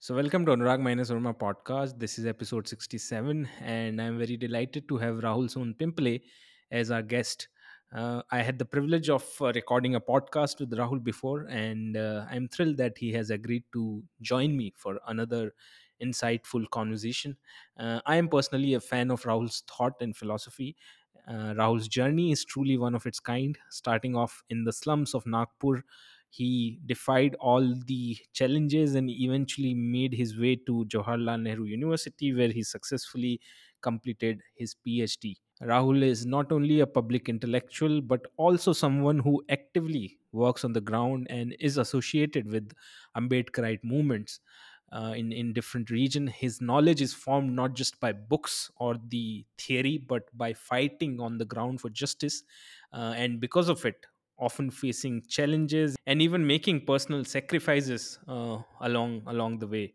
So, welcome to Anurag Minus Verma podcast. This is episode 67, and I'm very delighted to have Rahul Sonpimple as our guest. Uh, I had the privilege of uh, recording a podcast with Rahul before, and uh, I'm thrilled that he has agreed to join me for another insightful conversation. Uh, I am personally a fan of Rahul's thought and philosophy. Uh, Rahul's journey is truly one of its kind, starting off in the slums of Nagpur he defied all the challenges and eventually made his way to Jawaharlal Nehru University, where he successfully completed his PhD. Rahul is not only a public intellectual, but also someone who actively works on the ground and is associated with Ambedkarite movements. Uh, in in different region his knowledge is formed not just by books or the theory but by fighting on the ground for justice uh, and because of it often facing challenges and even making personal sacrifices uh, along along the way.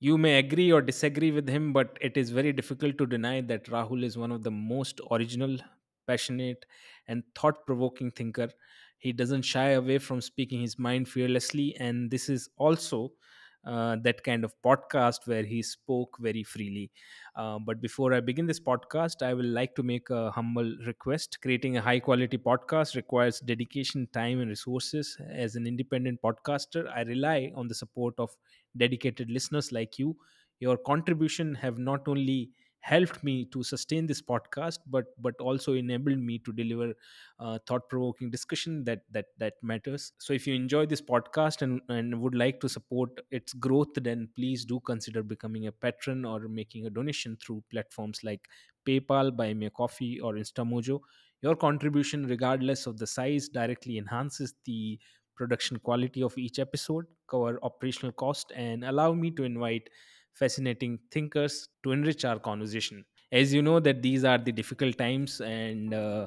You may agree or disagree with him but it is very difficult to deny that rahul is one of the most original passionate and thought provoking thinker. He doesn't shy away from speaking his mind fearlessly and this is also uh, that kind of podcast where he spoke very freely. Uh, but before I begin this podcast, I will like to make a humble request. Creating a high quality podcast requires dedication, time, and resources. As an independent podcaster, I rely on the support of dedicated listeners like you. Your contribution have not only helped me to sustain this podcast but but also enabled me to deliver uh, thought provoking discussion that that that matters. So if you enjoy this podcast and and would like to support its growth then please do consider becoming a patron or making a donation through platforms like paypal buy me a coffee or instamojo. Your contribution regardless of the size directly enhances the production quality of each episode cover operational cost and allow me to invite fascinating thinkers to enrich our conversation. As you know that these are the difficult times and uh,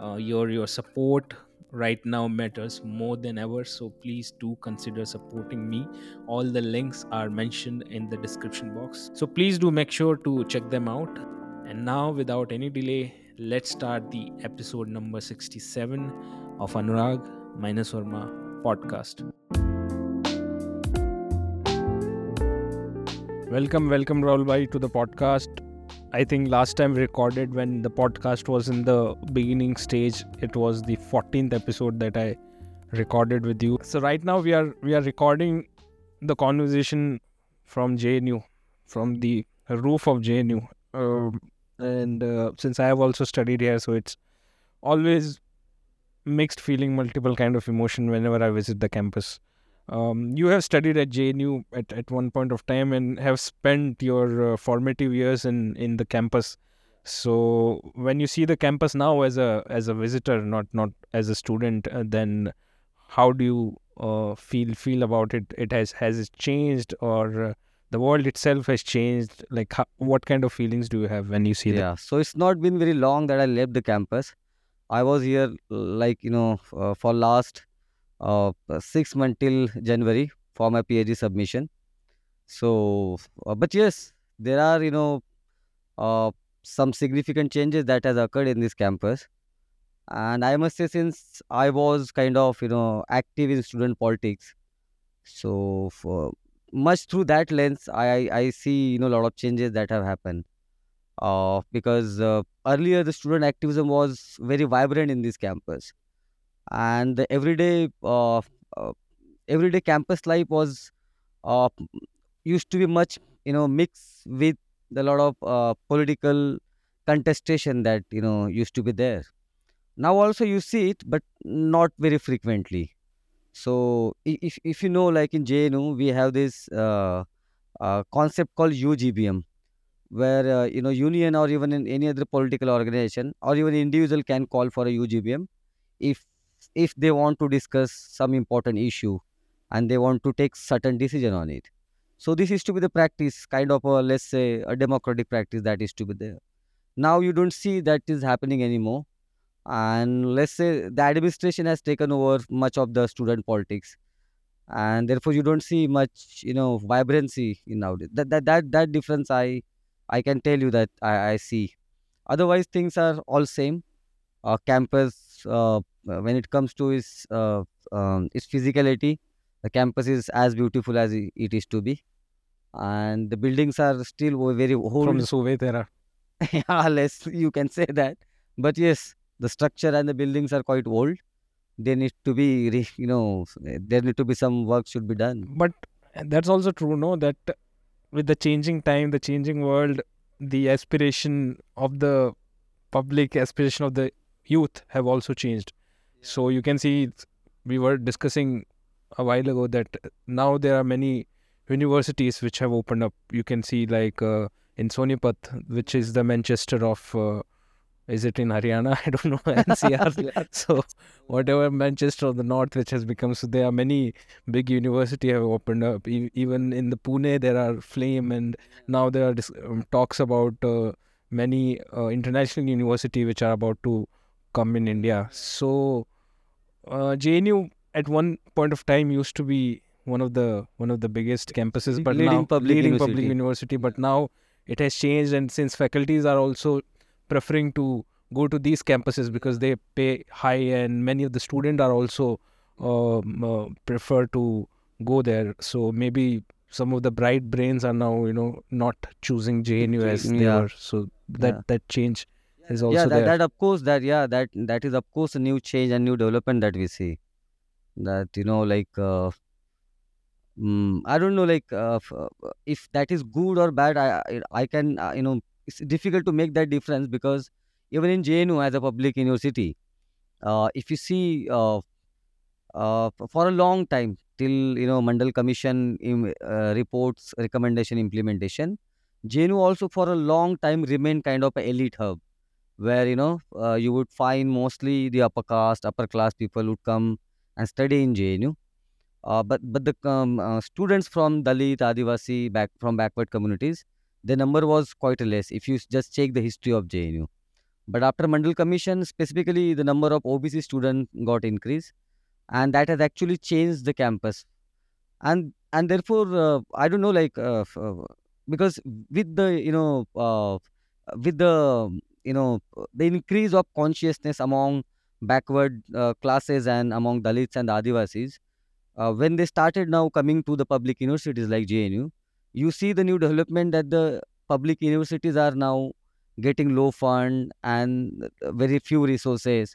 uh, your your support right now matters more than ever. So please do consider supporting me. All the links are mentioned in the description box. So please do make sure to check them out. And now without any delay let's start the episode number 67 of anurag minus Verma podcast welcome welcome Rahul bhai to the podcast I think last time we recorded when the podcast was in the beginning stage, it was the 14th episode that I recorded with you. So right now we are we are recording the conversation from JNU, from the roof of JNU. Um, and uh, since I have also studied here, so it's always mixed feeling, multiple kind of emotion whenever I visit the campus. Um, you have studied at JNU at, at one point of time and have spent your uh, formative years in, in the campus. So when you see the campus now as a as a visitor, not not as a student, uh, then how do you uh, feel feel about it? It has has it changed or uh, the world itself has changed? Like how, what kind of feelings do you have when you see that? Yeah, so it's not been very long that I left the campus. I was here like you know uh, for last uh, six months till January for my PhD submission. So, uh, but yes, there are you know uh, some significant changes that has occurred in this campus, and I must say since I was kind of you know active in student politics, so for much through that lens, I I see you know a lot of changes that have happened. Uh, because uh, earlier the student activism was very vibrant in this campus and the everyday uh, uh, everyday campus life was uh, used to be much you know mixed with a lot of uh, political contestation that you know used to be there. Now also you see it but not very frequently. So if, if you know like in jnu we have this uh, uh, concept called ugbm where uh, you know union or even in any other political organization or even individual can call for a ugbm if if they want to discuss some important issue and they want to take certain decision on it. So this is to be the practice kind of a let's say a democratic practice that is to be there. Now you don't see that is happening anymore. And let's say the administration has taken over much of the student politics. And therefore you don't see much you know vibrancy in nowadays. That that that, that difference i i can tell you that i, I see. Otherwise things are all same. Uh, campus uh, when it comes to its uh, um, its physicality the campus is as beautiful as it is to be and the buildings are still very from old. the Soviet era. yeah, less you can say that. But yes, the structure and the buildings are quite old. They need to be, re, you know, there need to be some work should be done. But that's also true, no? That with the changing time, the changing world, the aspiration of the public, aspiration of the youth have also changed. So you can see, we were discussing a while ago that now there are many universities which have opened up. You can see like uh, in Sonipat, which is the Manchester of. Uh, is it in Haryana? I don't know NCR. so whatever Manchester of the North, which has become so there are many big university have opened up. E- even in the Pune, there are Flame, and now there are dis- um, talks about uh, many uh, international university which are about to come in India. So uh, JNU at one point of time used to be one of the one of the biggest campuses, but Leading now public leading public university. university. But now it has changed, and since faculties are also preferring to go to these campuses because they pay high, and many of the students are also um, uh, prefer to go there. So maybe some of the bright brains are now you know not choosing JNU as they Yeah. were. So that Yeah. that change is also yeah, that, there. that of course that yeah that that is of course a new change and new development that we see. That you know like uh, mm, I don't know like uh, uh, if that is good or bad. I I, can uh, you know it's difficult to make that difference because even in JNU as a public university, uh, if you see uh, uh, for a long time till you know Mandal Commission im- uh, reports recommendation implementation, JNU also for a long time remained kind of a elite hub where you know uh, you would find mostly the upper caste, upper class people would come and study in JNU. Uh, but but the um, uh, students from Dalit, Adivasi, back from backward communities, the number was quite less. If you just check the history of JNU, but after Mandal Commission, specifically the number of OBC students got increased, and that has actually changed the campus. And and therefore, uh, I don't know, like uh, uh, because with the you know uh, with the you know the increase of consciousness among backward uh, classes and among Dalits and Adivasis, uh, when they started now coming to the public universities like JNU, you see the new development that the public universities are now getting low fund and uh, very few resources,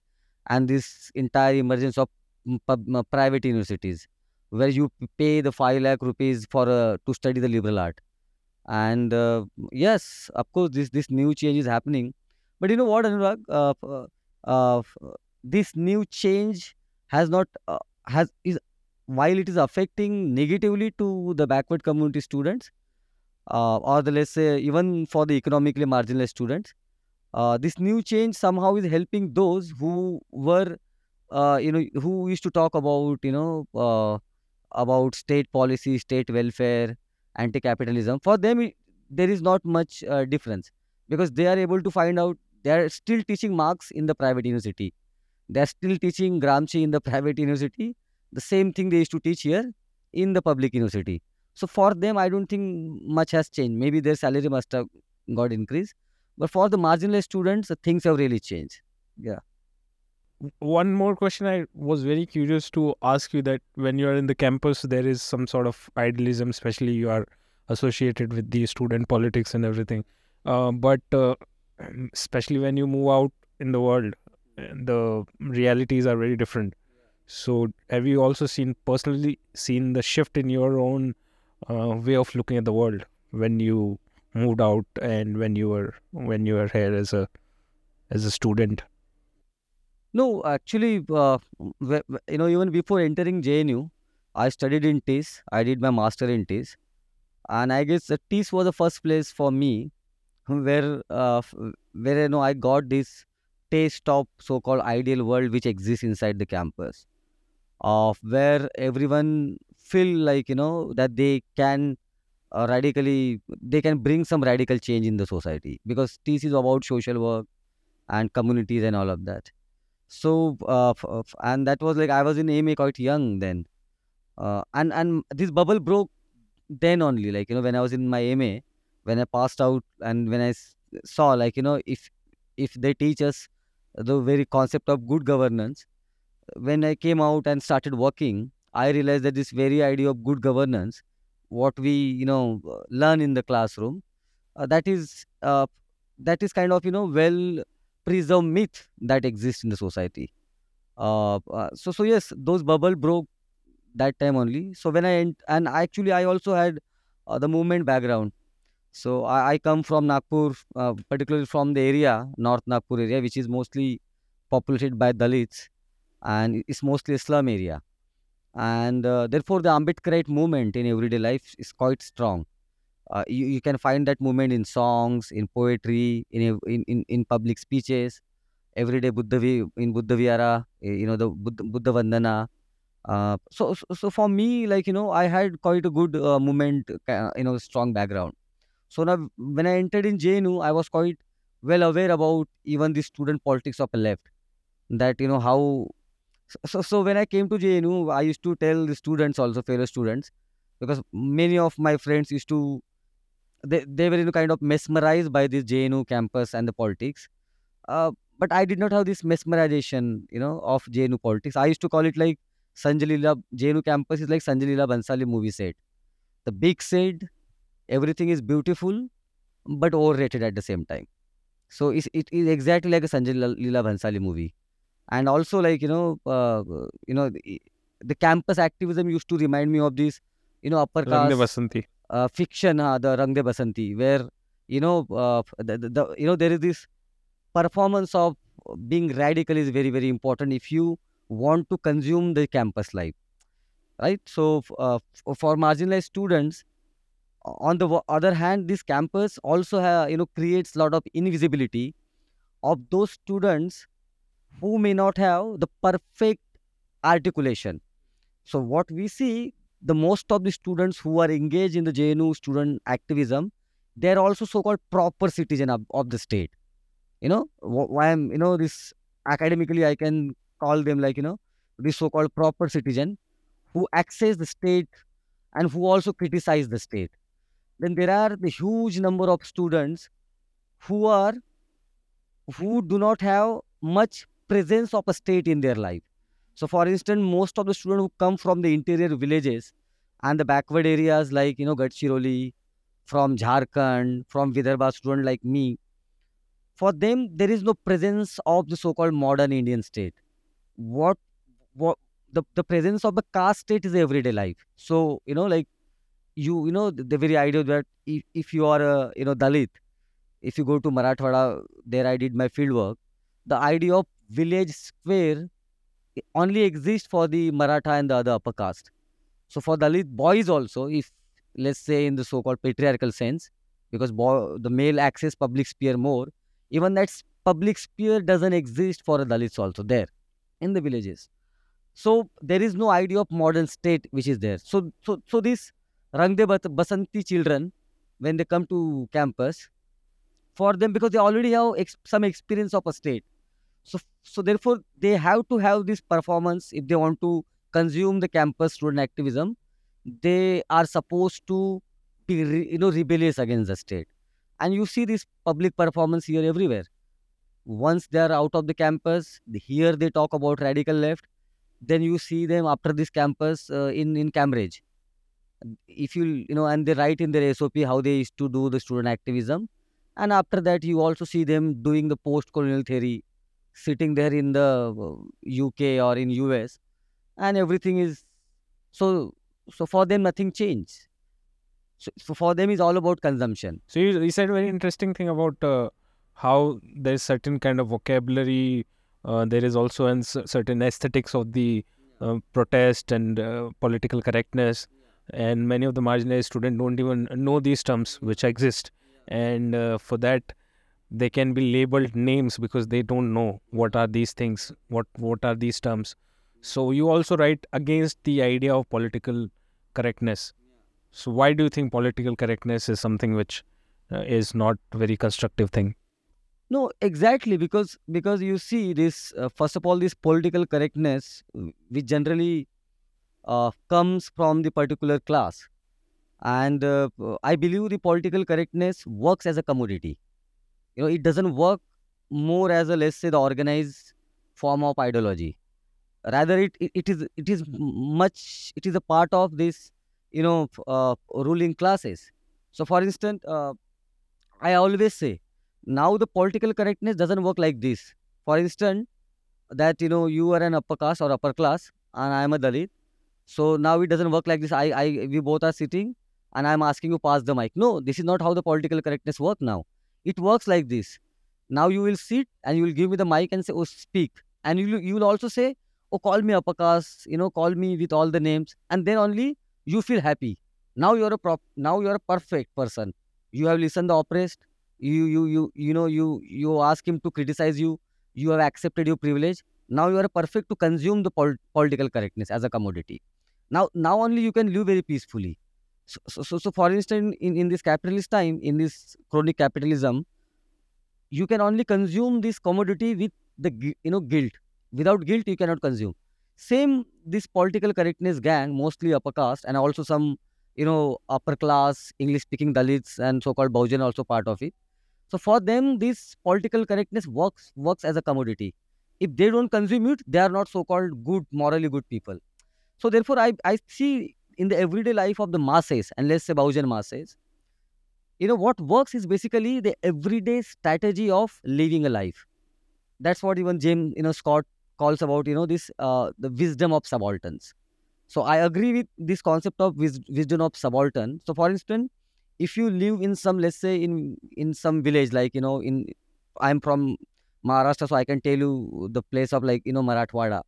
and this entire emergence of mm, uh, private universities where you pay the 5 lakh rupees for uh, to study the liberal art. And uh, yes of course this this new change is happening but you know what anurag? Uh, uh, uh, this new change has not uh, has is while it is affecting negatively to the backward community students uh, or the let's say even for the economically marginalized students uh, this new change somehow is helping those who were uh, you know who used to talk about you know uh, about state policy state welfare anti-capitalism. For them it, there is not much uh, difference because they are able to find out they are still teaching marx in the private university. They are still teaching gramsci in the private university. The same thing they used to teach here in the public university. So for them i don't think much has changed. Maybe their salary must have got increased. But for the marginalized students things have really changed. Yeah. One more question i was very curious to ask you that when you are in the campus there is some sort of idealism especially you are associated with the student politics and everything. Uh, but uh, especially when you move out in the world the realities are very different. So have you also seen personally seen the shift in your own uh, way of looking at the world when you moved out and when you were when you were here as a as a student? No, actually, uh, you know, even before entering JNU, I studied in TISS. I did my master in TISS, and I guess uh, TISS was the first place for me where, uh, where you know, I got this taste of so-called ideal world which exists inside the campus, of where everyone feel like you know that they can uh, radically, they can bring some radical change in the society because TISS is about social work and communities and all of that so, uh, and that was like I was in AMA quite young then, uh, and and this bubble broke then only. Like you know, when I was in my MA, when I passed out, and when I saw like you know, if if they teach us the very concept of good governance, when I came out and started working, I realized that this very idea of good governance what we you know learn in the classroom uh, that is uh, that is kind of you know well preserved myth that exists in the society. Uh, uh, so so yes those bubble broke that time only. So when i and actually i also had uh, the movement background so I, I come from nagpur uh, particularly from the area north nagpur area which is mostly populated by dalits and it's mostly a slum area. And uh, therefore the ambedkarite movement in everyday life is quite strong. Uh, you, you can find that movement in songs in poetry in in, in, public speeches everyday buddha vi- in buddha vihara eh, you know the buddha, buddha vandana. Uh, so, so so for me like you know i had quite a good uh, movement uh, you know strong background so now when i entered in jnu i was quite well aware about even the student politics of the left that you know how so, so when I came to JNU, I used to tell the students also, fellow students, because many of my friends used to they, they were you know, kind of mesmerized by this JNU campus and the politics. Uh, but I did not have this mesmerization, you know, of JNU politics. I used to call it like Sanjay Leela JNU campus is like Sanjay Leela Bhansali movie set. The big set, everything is beautiful, but overrated at the same time. So it's, it is exactly like a Sanjay Leela Bhansali movie. And also, like you know, uh, you know, the, the campus activism used to remind me of this, you know, upper de Basanti. uh, fiction, uh, the Rang De Basanti, where you know, uh, the, the, the you know, there is this performance of being radical is very very important if you want to consume the campus life, right? So, uh, for marginalized students, on the other hand, this campus also you know creates a lot of invisibility of those students who may not have the perfect articulation. So what we see, the most of the students who are engaged in the JNU student activism, they are also so-called proper citizen of, of the state. You know, why I'm, you know, this academically I can call them like, you know, this so-called proper citizen who access the state and who also criticize the state. Then there are the huge number of students who are who do not have much presence of a state in their life. So, for instance, most of the students who come from the interior villages and the backward areas like you know Gadchiroli, from Jharkhand, from Vidarbha, student like me, for them there is no presence of the so-called modern Indian state. What what the, the presence of the caste state is everyday life. So you know like you you know the, very idea that if, if you are a you know Dalit if you go to Marathwada, there I did my field work. The idea of village square only exists for the Maratha and the other upper caste. So for Dalit boys also, if let's say in the so-called patriarchal sense, because boy, the male access public sphere more, even that public sphere doesn't exist for Dalits also there in the villages. So there is no idea of modern state which is there. So so so this Rang De Basanti children, when they come to campus, for them because they already have ex- some experience of a state. So so therefore they have to have this performance if they want to consume the campus student activism. They are supposed to be you know rebellious against the state. And you see this public performance here everywhere. Once they are out of the campus here they talk about radical left. Then you see them after this campus uh, in in cambridge if you you know and they write in their sop how they used to do the student activism. And after that you also see them doing the post colonial theory sitting there in the uh, uk or in us and everything is so so for them nothing changed. So, so for them is all about consumption. So you, you said a very interesting thing about uh, how there's certain kind of vocabulary. Uh, there is also an cer- certain aesthetics of the uh, protest and uh, political correctness, and many of the marginalized students don't even know these terms which exist, and uh, for that they can be labeled names because they don't know what are these things, what what are these terms. So you also write against the idea of political correctness. So why do you think political correctness is something which uh, is not very constructive thing? no exactly because because you see this uh, first of all this political correctness uh, which generally uh, comes from the particular class. And uh, i believe the political correctness works as a commodity. You know it doesn't work more as a let's say the organized form of ideology. Rather it, it, it is it is much it is a part of this you know uh, ruling classes. So for instance uh, i always say now the political correctness doesn't work like this. For instance that you know you are an upper caste or upper class and i am a dalit so now it doesn't work like this. I i we both are sitting and i'm asking you pass the mic. No this is not how the political correctness work now. It works like this. Now you will sit and you will give me the mic and say oh speak. And you you will also say oh call me upper caste you know call me with all the names. And then only you feel happy. Now you're a prop now you're a perfect person. You have listened the oppressed. You you you you know you you ask him to criticize you. You have accepted your privilege. Now you are perfect to consume the pol- political correctness as a commodity now now only you can live very peacefully. So so, so, for instance in, in this capitalist time in this chronic capitalism you can only consume this commodity with the you know guilt. Without guilt you cannot consume. Same this political correctness gang mostly upper caste and also some you know upper class english speaking dalits and so called Bahujan also part of it. So for them this political correctness works works as a commodity. If they don't consume it they are not so called good morally good people so therefore i i see in the everyday life of the masses and let's say Bahujan masses you know what works is basically the everyday strategy of living a life. That's what even james you know scott calls about you know this uh, the wisdom of subalterns. So i agree with this concept of wis- wisdom of subaltern. So for instance if you live in some let's say in in some village like you know in i'm from maharashtra so i can tell you the place of like you know marathwada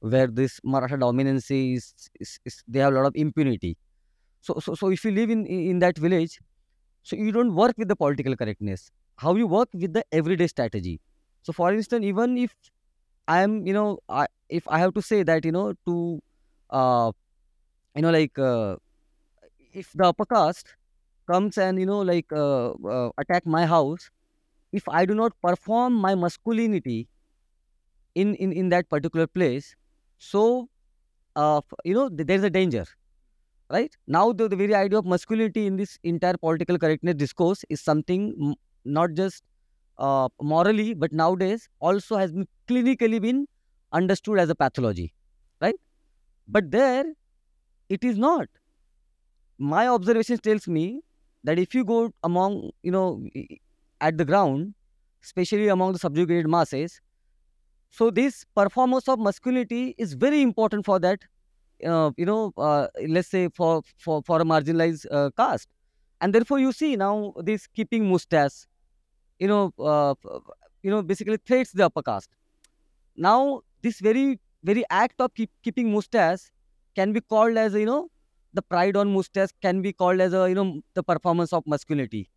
where this maratha dominancy is, is, is they have a lot of impunity so so, so if you live in in that village so you don't work with the political correctness. How you work with the everyday strategy. So for instance, even if I am, you know, I, if I have to say that, you know, to, uh, you know, like uh, if the upper caste comes and you know, like uh, uh, attack my house, if I do not perform my masculinity in in in that particular place, so uh, you know, there is a danger right? Now the, the very idea of masculinity in this entire political correctness discourse is something not just uh, morally but nowadays also has been clinically been understood as a pathology right? But there it is not. My observation tells me that if you go among you know at the ground especially among the subjugated masses so this performance of masculinity is very important for that uh, you know uh, let's say for for for a marginalized uh, caste. And therefore you see now this keeping mustache you know uh, you know basically threats the upper caste. Now this very very act of keep, keeping mustache can be called as you know the pride on mustache can be called as a you know the performance of masculinity.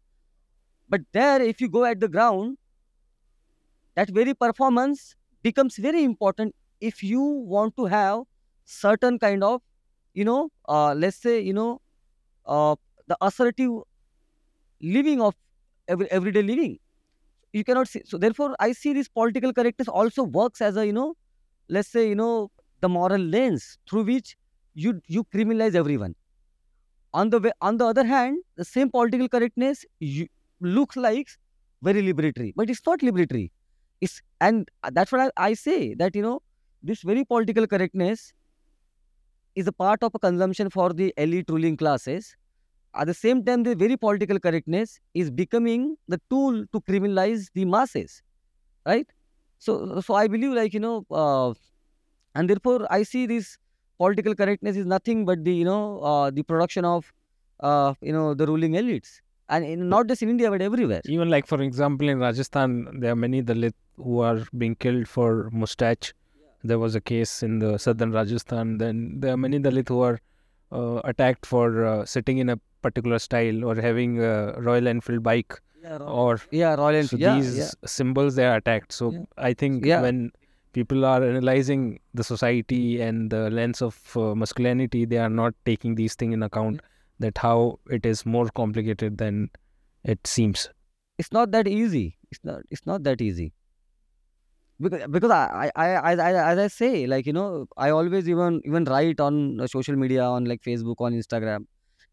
But there if you go at the ground that very performance becomes very important if you want to have certain kind of you know uh, let's say you know uh, the assertive living of every, everyday living. You cannot see so therefore i see this political correctness also works as a you know let's say you know the moral lens through which you you criminalize everyone. On the way on the other hand the same political correctness you, looks like very liberatory but it's not liberatory it's and that's what I, I say that you know this very political correctness is a part of a consumption for the elite ruling classes. At the same time the very political correctness is becoming the tool to criminalize the masses right? So so i believe like you know uh, and therefore i see this political correctness is nothing but the you know uh, the production of uh, you know the ruling elites and in, not just in india but everywhere Even like for example in Rajasthan, there are many Dalit who are being killed for mustache. There was a case in the southern Rajasthan. Then there are many Dalit who are uh, attacked for uh, sitting in a particular style or having a Royal Enfield bike. yeah royal, Or yeah royal so enfield yeah these yeah symbols they are attacked. So yeah I think yeah when people are analyzing the society and the lens of uh, masculinity, they are not taking these things in account. That how it is more complicated than it seems. it's not that easy. It's not it's not that easy. Because because I, I I I as I say like you know I always even even write on uh, social media on like Facebook on Instagram.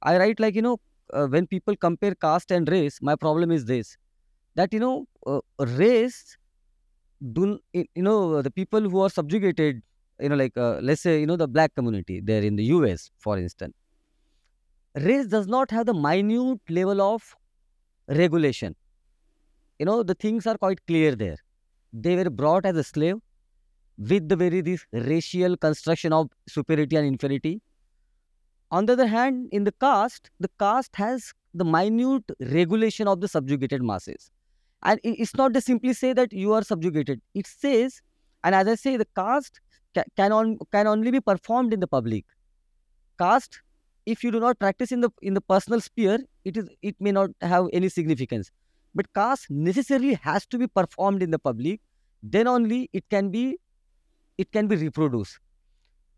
I write like you know uh, when people compare caste and race my problem is this that you know uh, race do you know the people who are subjugated you know like uh, let's say you know the black community there in the US for instance race does not have the minute level of regulation. You know, the things are quite clear there. They were brought as a slave with the very this racial construction of superiority and inferiority. On the other hand, in the caste, the caste has the minute regulation of the subjugated masses. And it's not just simply say that you are subjugated. It says, and as I say, the caste can, on, can only be performed in the public. Caste, if you do not practice in the in the personal sphere, it is it may not have any significance. But caste necessarily has to be performed in the public. Then only it can be it can be reproduced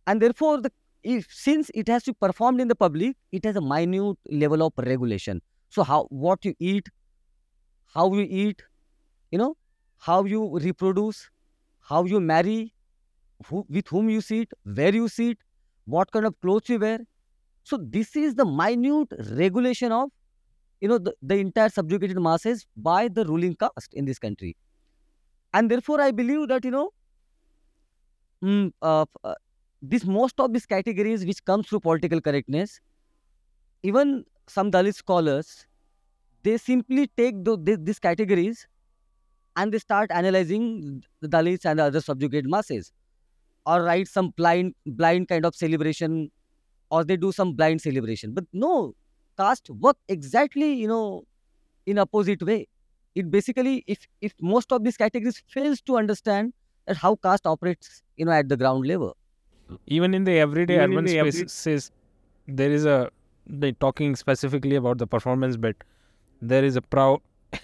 and therefore the if since it has to be performed in the public it has a minute level of regulation so how what you eat how you eat you know how you reproduce how you marry who, with whom you sit where you sit what kind of clothes you wear so this is the minute regulation of you know the, the entire subjugated masses by the ruling caste in this country. And therefore i believe that you know mm, uh, uh, this most of these categories which comes through political correctness even some dalit scholars they simply take tho- thi- these categories and they start analyzing the dalits and the other subjugated masses or write some blind blind kind of celebration or they do some blind celebration. But no caste work exactly you know in opposite way. It basically if if most of these categories fails to understand that how caste operates you know at the ground level. Even in the everyday Even urban the every- spaces there is a they talking specifically about the performance bit there is a proud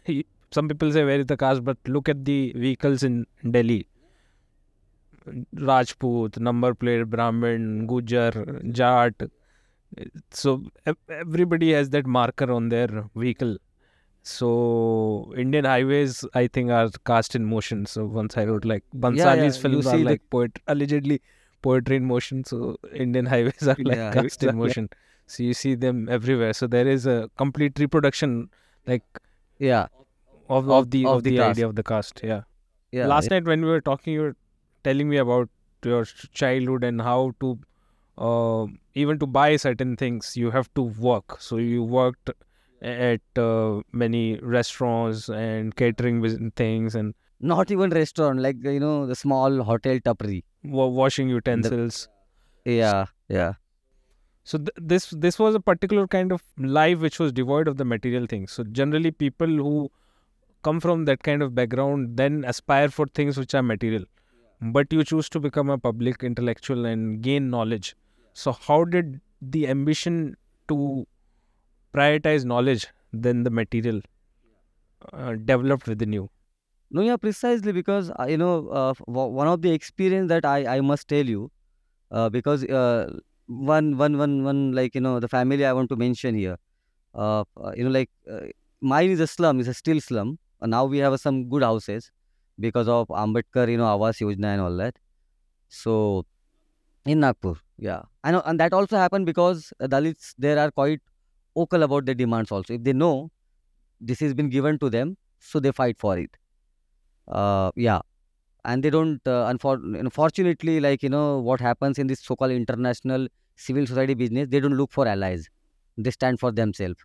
some people say where is the caste but look at the vehicles in delhi rajput number plate brahmin gujar jat. So everybody has that marker on their vehicle. So indian highways i think are cast in motion. So once i wrote like Bhansali's you films are see the- like poet allegedly poetry in motion. So indian highways are like Yeah, cast in motion. So you see them everywhere. So there is a complete reproduction like yeah. of, of, Of- the of of the the, idea of the caste yeah. Yeah last night when we were talking you were telling me about your childhood and how to uh, even to buy certain things you have to work. So you worked at uh, many restaurants and catering things and not even restaurant like you know the small hotel tapri. Wa- washing utensils. Yeah yeah. So th- this this was a particular kind of life which was devoid of the material things. So generally people who come from that kind of background then aspire for things which are material but you choose to become a public intellectual and gain knowledge. So how did the ambition to prioritize knowledge than the material uh, developed within you? No yeah precisely because uh, you know uh, one of the experience that i i must tell you uh, because uh, one one one one like you know the family i want to mention here you know like mine is a slum is a still slum. Now we have some good houses because of ambedkar you know awas yojana and all that. So in nagpur yeah. Know and that also happened because dalits there are quite vocal about their demands also. If they know this has been given to them so they fight for it. Uh, yeah. And they don't uh, unfor- unfortunately like you know what happens in this so-called international civil society business they don't look for allies. They stand for themselves.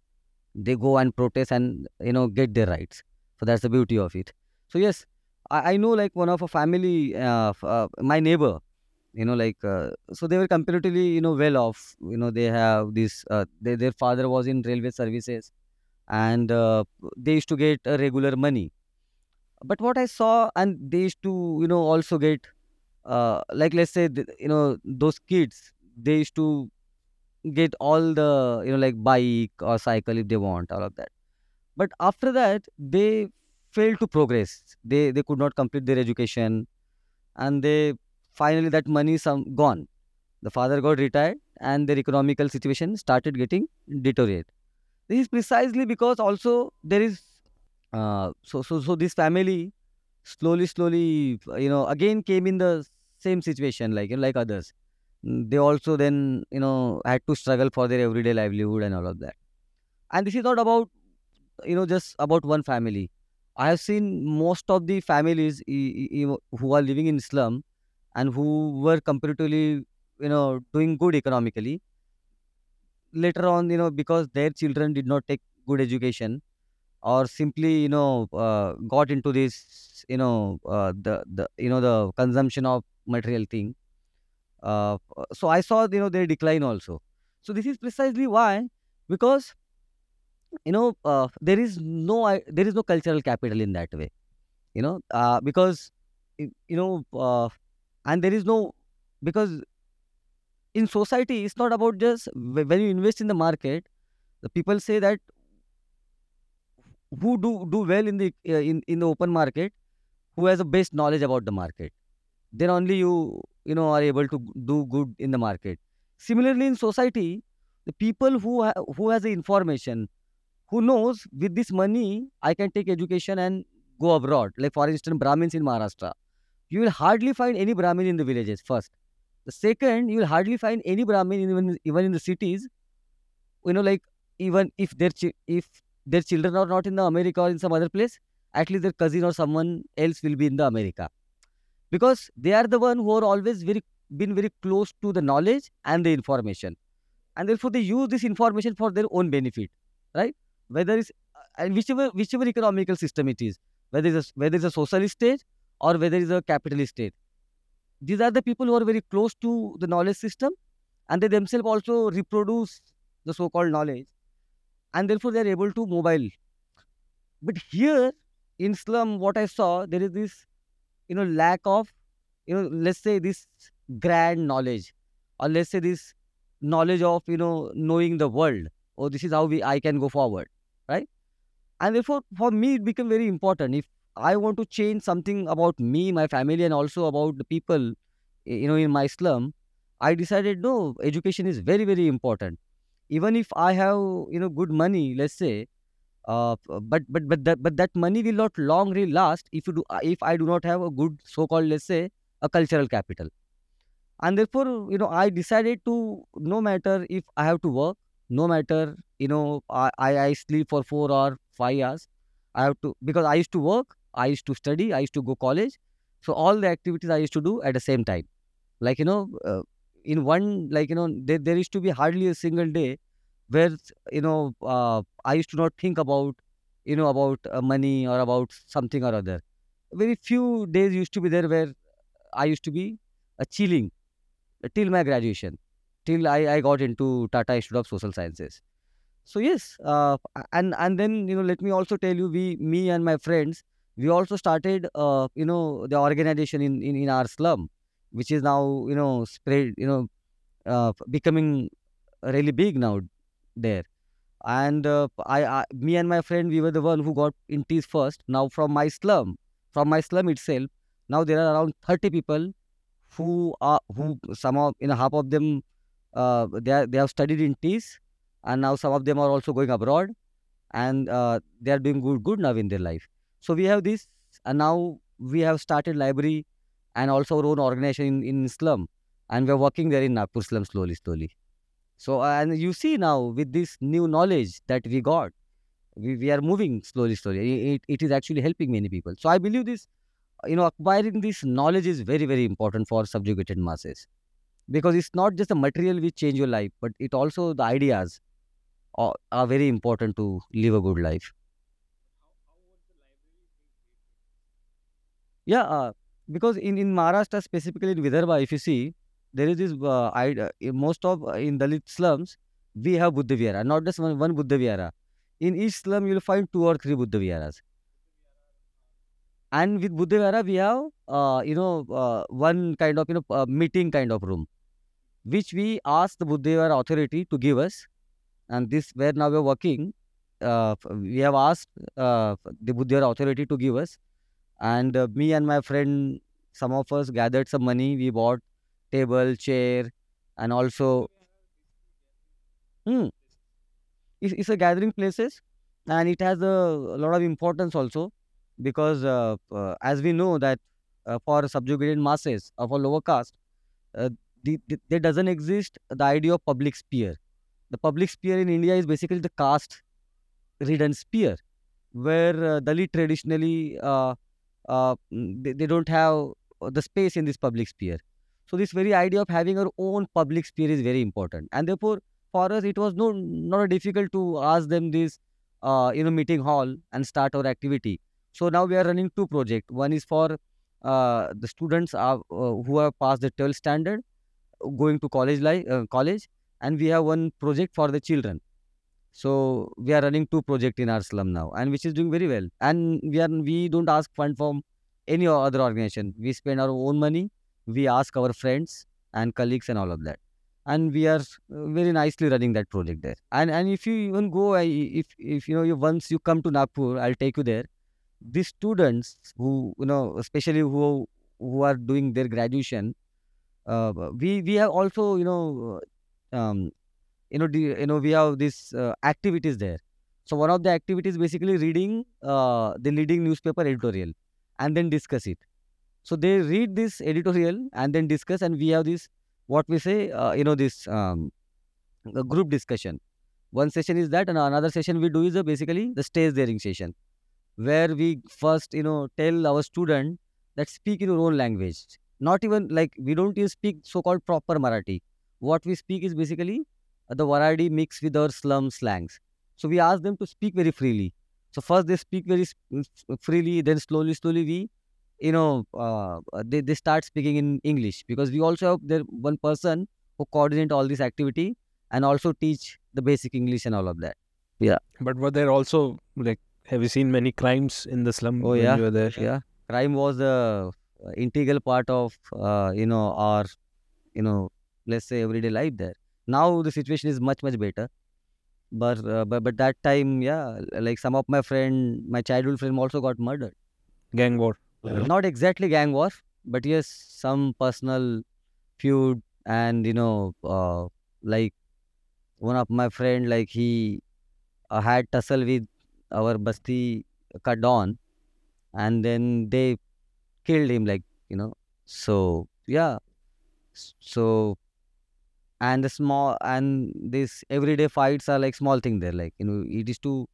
They go and protest and you know get their rights. So that's the beauty of it. So yes i, I know like one of a family uh, uh, my neighbor you know like uh, so they were comparatively you know well off you know they have this uh, they, their father was in railway services and uh, they used to get regular money. But what i saw and they used to you know also get uh, like let's say you know those kids they used to get all the you know like bike or cycle if they want all of that. But after that they failed to progress. They they could not complete their education. And they finally that money some gone. The father got retired and their economical situation started getting deteriorate this is precisely because also there is uh, so so so this family slowly slowly you know again came in the same situation like you know, like others. They also then you know had to struggle for their everyday livelihood and all of that. And this is not about you know just about one family i have seen most of the families who are living in slum and who were comparatively you know doing good economically. Later on you know because their children did not take good education or simply you know uh, got into this you know uh, the the you know the consumption of material thing uh, so i saw you know their decline also. So this is precisely why because you know uh, there is no there is no cultural capital in that way you know uh, because you know uh, and there is no because in society it's not about just when you invest in the market the people say that who do do well in the uh, in in the open market who has the best knowledge about the market then only you you know are able to do good in the market. Similarly in society the people who ha- who has the information who knows with this money i can take education and go abroad. Like for instance brahmins in maharashtra. You will hardly find any brahmin in the villages first. The second you will hardly find any brahmin even even in the cities. You know like even if their if their children are not in the america or in some other place at least their cousin or someone else will be in the america. Because they are the one who are always very been very close to the knowledge and the information. And therefore they use this information for their own benefit right whether it's uh, and whichever whichever economical system it is whether it's a, whether it's a socialist state or whether it's a capitalist state. These are the people who are very close to the knowledge system and they themselves also reproduce the so-called knowledge and therefore they are able to mobile. But here in slum what i saw there is this you know lack of you know let's say this grand knowledge or let's say this knowledge of you know knowing the world. Oh this is how we i can go forward and therefore for me it became very important. If i want to change something about me my family and also about the people you know in my slum i decided no education is very very important. Even if i have you know good money let's say uh, but but but that but that money will not long really last if you do uh, if i do not have a good so called let's say a cultural capital. And therefore you know i decided to no matter if i have to work no matter you know i i, I sleep for 4 or 5 hours. I have to because i used to work i used to study i used to go college. So all the activities i used to do at the same time. Like you know uh, in one like you know there, there used to be hardly a single day where you know uh, i used to not think about you know about uh, money or about something or other. Very few days used to be there where i used to be uh, chilling till my graduation, till I, I got into Tata Institute of Social Sciences. So yes, uh, and and then you know let me also tell you, we me and my friends, we also started uh, you know the organization in, in in our slum, which is now you know spread you know uh, becoming really big now there. And uh, I, I me and my friend we were the one who got in TISS first. Now from my slum, from my slum itself, now there are around thirty people who are who some of you know half of them uh, they are, they have studied in TISS and now some of them are also going abroad. And uh, they are doing good good now in their life. So we have this and now we have started library and also our own organization in, in slum. And we are working there in Nagpur slum slowly slowly. So and you see now with this new knowledge that we got we, we are moving slowly slowly. It, it is actually helping many people. So i believe this you know acquiring this knowledge is very very important for subjugated masses. Because it's not just the material which change your life but it also the ideas are, very important to live a good life. Yeah uh, because in in maharashtra specifically in vidarbha if you see there is this uh, id- uh, most of uh, in dalit slums we have buddha vihara not just one, one buddha vihara. In each slum you'll find two or three buddha viharas. And with buddha vihara we have uh, you know uh, one kind of you know uh, meeting kind of room which we asked the buddha vihara authority to give us and this where now we're working uh, we have asked uh, the buddha authority to give us. And uh, me and my friend some of us gathered some money we bought table chair and also hmm, it's, it's a gathering places and it has a, a lot of importance also because uh, uh, as we know that uh, for subjugated masses of a lower caste uh, the, the, there doesn't exist the idea of public sphere the public sphere in india is basically the caste ridden sphere where uh, dalit traditionally uh, uh, mm, they, they don't have uh, the space in this public sphere. So this very idea of having our own public sphere is very important. And therefore for us it was no not difficult to ask them this uh, you know meeting hall and start our activity. So now we are running two projects. One is for uh, the students are, uh, who have passed the 12th standard going to college life uh, college and we have one project for the children. So we are running two project in our slum now and which is doing very well. And we are we don't ask fund from any other organization. We spend our own money we ask our friends and colleagues and all of that. And we are uh, very nicely running that project there. And and if you even go if if you know you once you come to nagpur i'll take you there. These students who you know especially who who are doing their graduation uh, we we have also you know um, you know the, you know we have these uh, activities there. So one of the activities basically reading uh, the leading newspaper editorial and then discuss it. So they read this editorial and then discuss and we have this what we say uh, you know this um, group discussion. One session is that and another session we do is uh, basically the stage daring session where we first you know tell our student that speak in your own language. Not even like we don't even speak so-called proper marathi what we speak is basically uh, the variety mixed with our slum slangs so we ask them to speak very freely so first they speak very s- s- freely then slowly slowly we you know uh, uh, they, they start speaking in english because we also have there one person who coordinate all this activity and also teach the basic english and all of that Yeah. But were there also like have you seen many crimes in the slum Oh, when yeah. you were there? yeah crime was uh, integral part of uh, you know our you know let's say everyday life there. Now the situation is much much better. But uh, but, but that time yeah like some of my friend my childhood friend also got murdered. Gang war. not exactly gang war but yes some personal feud and you know uh, like one of my friend like he uh, had tussle with our basti ka don and then they killed him like you know. So yeah. So and the small and these everyday fights are like small thing there like you know it is to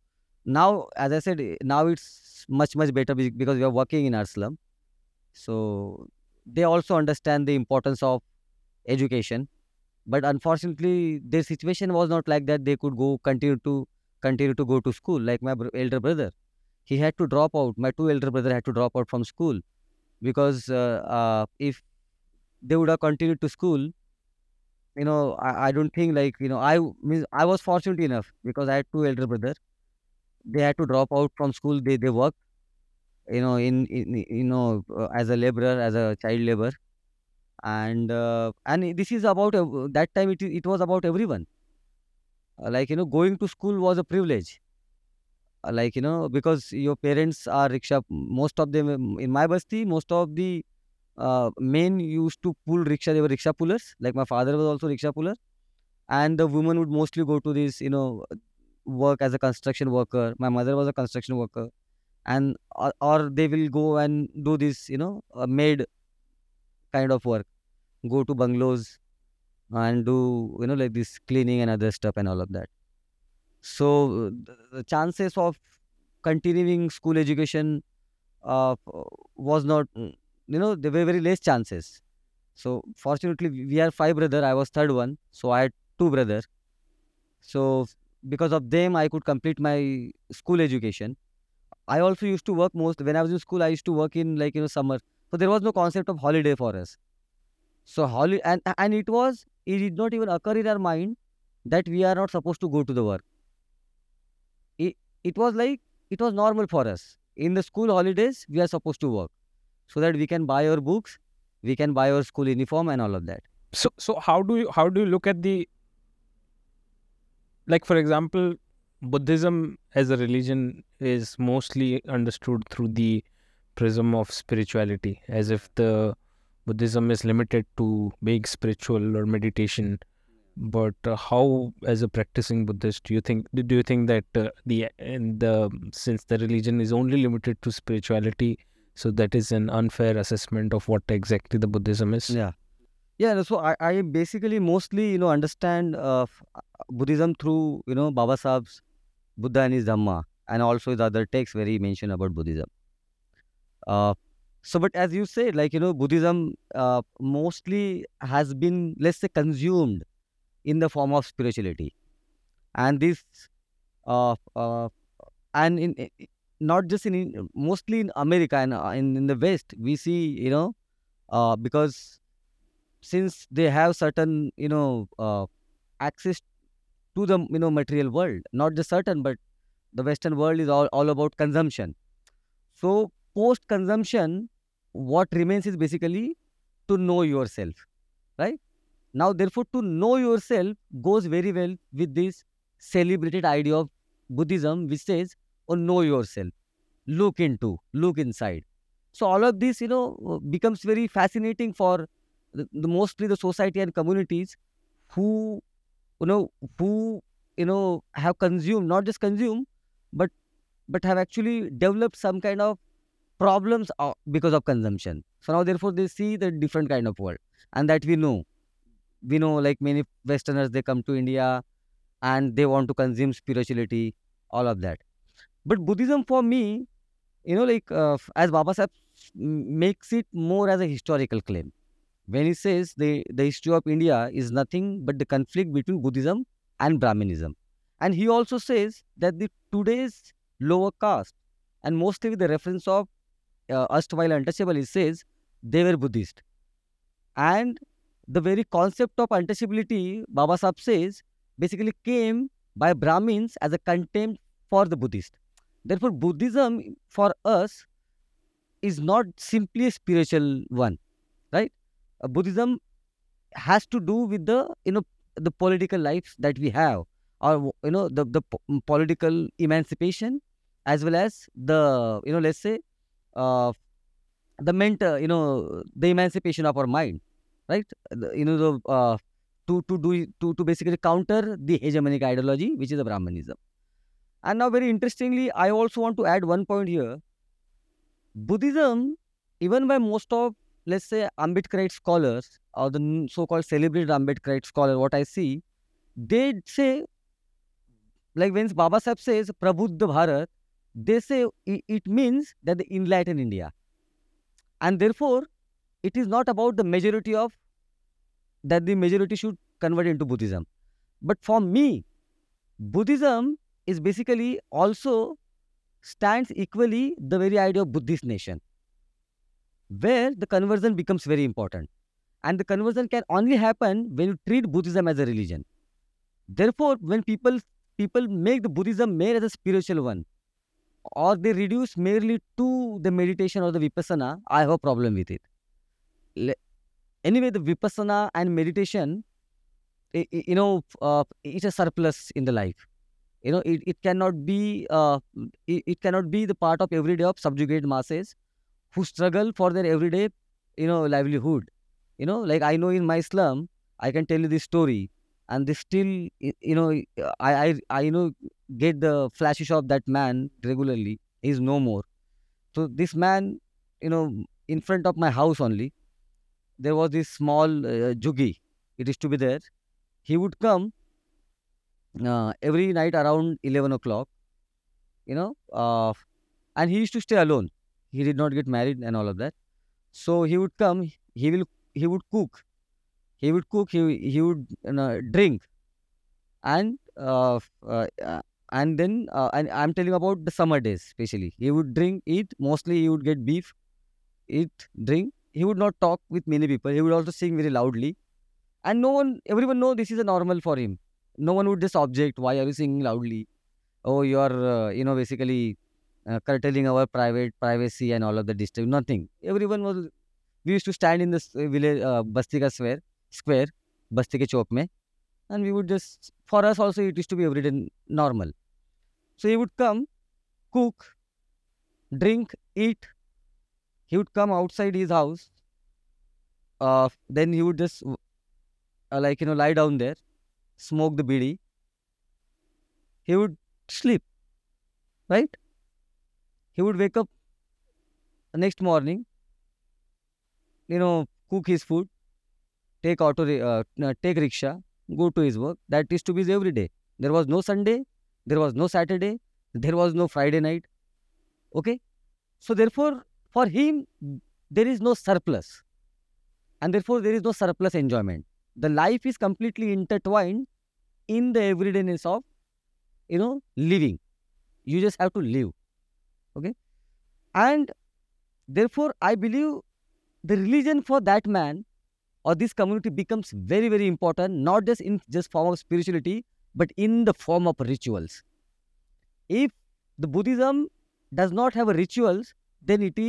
now as i said eh, now it's much much better because we are working in our slum. So they also understand the importance of education. But unfortunately their situation was not like that they could go continue to continue to go to school. Like my elder brother he had to drop out. My two elder brother had to drop out from school because uh, uh, if they would have continued to school you know I, I don't think like you know I means i was fortunate enough because i had two elder brother. They had to drop out from school. They they work you know in, in you know uh, as a laborer as a child labor and uh, and this is about uh, that time it, it was about everyone. Uh, like you know going to school was a privilege. Uh, like you know because your parents are rickshaw most of them in my basti most of the uh, men used to pull rickshaw they were rickshaw pullers like my father was also rickshaw puller. And the women would mostly go to this you know work as a construction worker. My mother was a construction worker. And or, or they will go and do this you know uh, maid kind of work. Go to bungalows and do you know like this cleaning and other stuff and all of that. So uh, the, the chances of continuing school education uh, was not mm, you know there were very less chances. So fortunately we are five brother. I was third one. So i had two brother. So because of them i could complete my school education. I also used to work most when i was in school i used to work in like you know summer. So there was no concept of holiday for us. So holiday and and it was it did not even occur in our mind that we are not supposed to go to the work. It, it was like it was normal for us. In the school holidays we are supposed to work so that we can buy our books we can buy our school uniform and all of that. So so how do you how do you look at the like for example Buddhism as a religion is mostly understood through the prism of spirituality as if the Buddhism is limited to being spiritual or meditation. But uh, how as a practicing buddhist do you think do you think that uh, the the since the religion is only limited to spirituality so that is an unfair assessment of what exactly the buddhism is. Yeah. Yeah so i, I basically mostly you know understand uh, uh, buddhism through you know baba Sahab's buddha and his dhamma and also the other texts where he mentioned about buddhism. Uh, so but as you said like you know buddhism uh, mostly has been let's say consumed in the form of spirituality. And this, uh, uh, and in, not just in, mostly in America and uh, in, in the West, we see, you know, uh, because since they have certain, you know, uh, access to the, you know, material world, not just certain, but the Western world is all, all about consumption. So post consumption, what remains is basically to know yourself, right? Now, therefore, to know yourself goes very well with this celebrated idea of Buddhism, which says, oh, know yourself, look into, look inside. So, all of this, you know, uh, becomes very fascinating for the, the mostly the society and communities who, you know, who, you know, have consumed, not just consumed, but but have actually developed some kind of problems uh, because of consumption. So now, therefore, they see the different kind of world, and that we know we know like many westerners they come to india and they want to consume spirituality all of that but buddhism for me you know like uh, as baba Sahib makes it more as a historical claim when he says the the history of india is nothing but the conflict between buddhism and Brahminism. and he also says that the today's lower caste and mostly with the reference of uh, erstwhile untouchable he says they were buddhist and the very concept of untouchability, Baba Sahib says, basically came by Brahmins as a contempt for the Buddhist. Therefore, Buddhism for us is not simply a spiritual one, right? Uh, Buddhism has to do with the you know the political lives that we have, or you know the the po- political emancipation, as well as the you know let's say uh, the mental you know the emancipation of our mind right The- you know the uh, to to do to to basically counter the hegemonic ideology which is the brahmanism and now very interestingly i also want to add one point here buddhism even by most of let's say ambedkarite scholars or the so-called celebrated ambedkarite scholar what i see they say like when baba sahib says prabuddha bharat they say it means that the enlightened india and therefore it is not about the majority of that the majority should convert into Buddhism. But for me, Buddhism is basically also stands equally the very idea of Buddhist nation, where the conversion becomes very important. And the conversion can only happen when you treat Buddhism as a religion. Therefore, when people people make the Buddhism mere as a spiritual one, or they reduce merely to the meditation or the vipassana, I have a problem with it. Anyway, the vipassana and meditation you know uh, it's a surplus in the life you know it, it cannot be uh, it, it cannot be the part of everyday of subjugated masses who struggle for their everyday you know livelihood. You know like i know in my slum i can tell you this story and they still you know i i, I you know get the flashes of that man regularly. Is no more. So this man you know in front of my house only there was this small uh, jugi it is to be there. He would come uh, every night around 11 o'clock you know uh, and he used to stay alone. He did not get married and all of that. So he would come he will he would cook. He would cook he, he would you know, drink. And uh, uh, uh, and then uh, and i'm telling about the summer days especially he would drink eat. Mostly he would get beef eat drink. He would not talk with many people. He would also sing very loudly. And no one everyone know this is a normal for him no one would just object. Why are you singing loudly? Oh you are uh, you know basically uh, curtailing our private privacy and all of the disturb nothing. Everyone was we used to stand in this uh, village uh, basti ka square square basti ke chowk mein and we would just for us also it used to be everyday normal. So he would come cook drink eat. He would come outside his house uh, then he would just uh, like you know lie down there smoke the bidi he would sleep right? He would wake up next morning you know cook his food take auto uh, take rickshaw go to his work. That is to be his every day. There was no sunday there was no saturday there was no friday night okay? So therefore for him there is no surplus and therefore there is no surplus enjoyment. The life is completely intertwined in the everydayness of you know living. You just have to live okay? And therefore i believe the religion for that man or this community becomes very very important not just in just form of spirituality but in the form of rituals. If the buddhism does not have rituals then it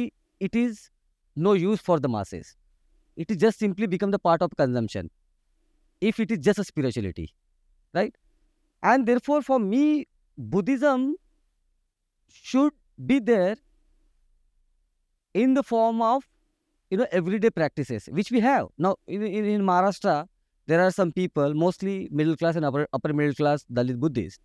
it is no use for the masses. It is just simply become the part of consumption. If it is just a spirituality right? And therefore for me buddhism should be there in the form of you know everyday practices which we have. Now in, in, in maharashtra there are some people mostly middle class and upper, upper middle class dalit buddhists.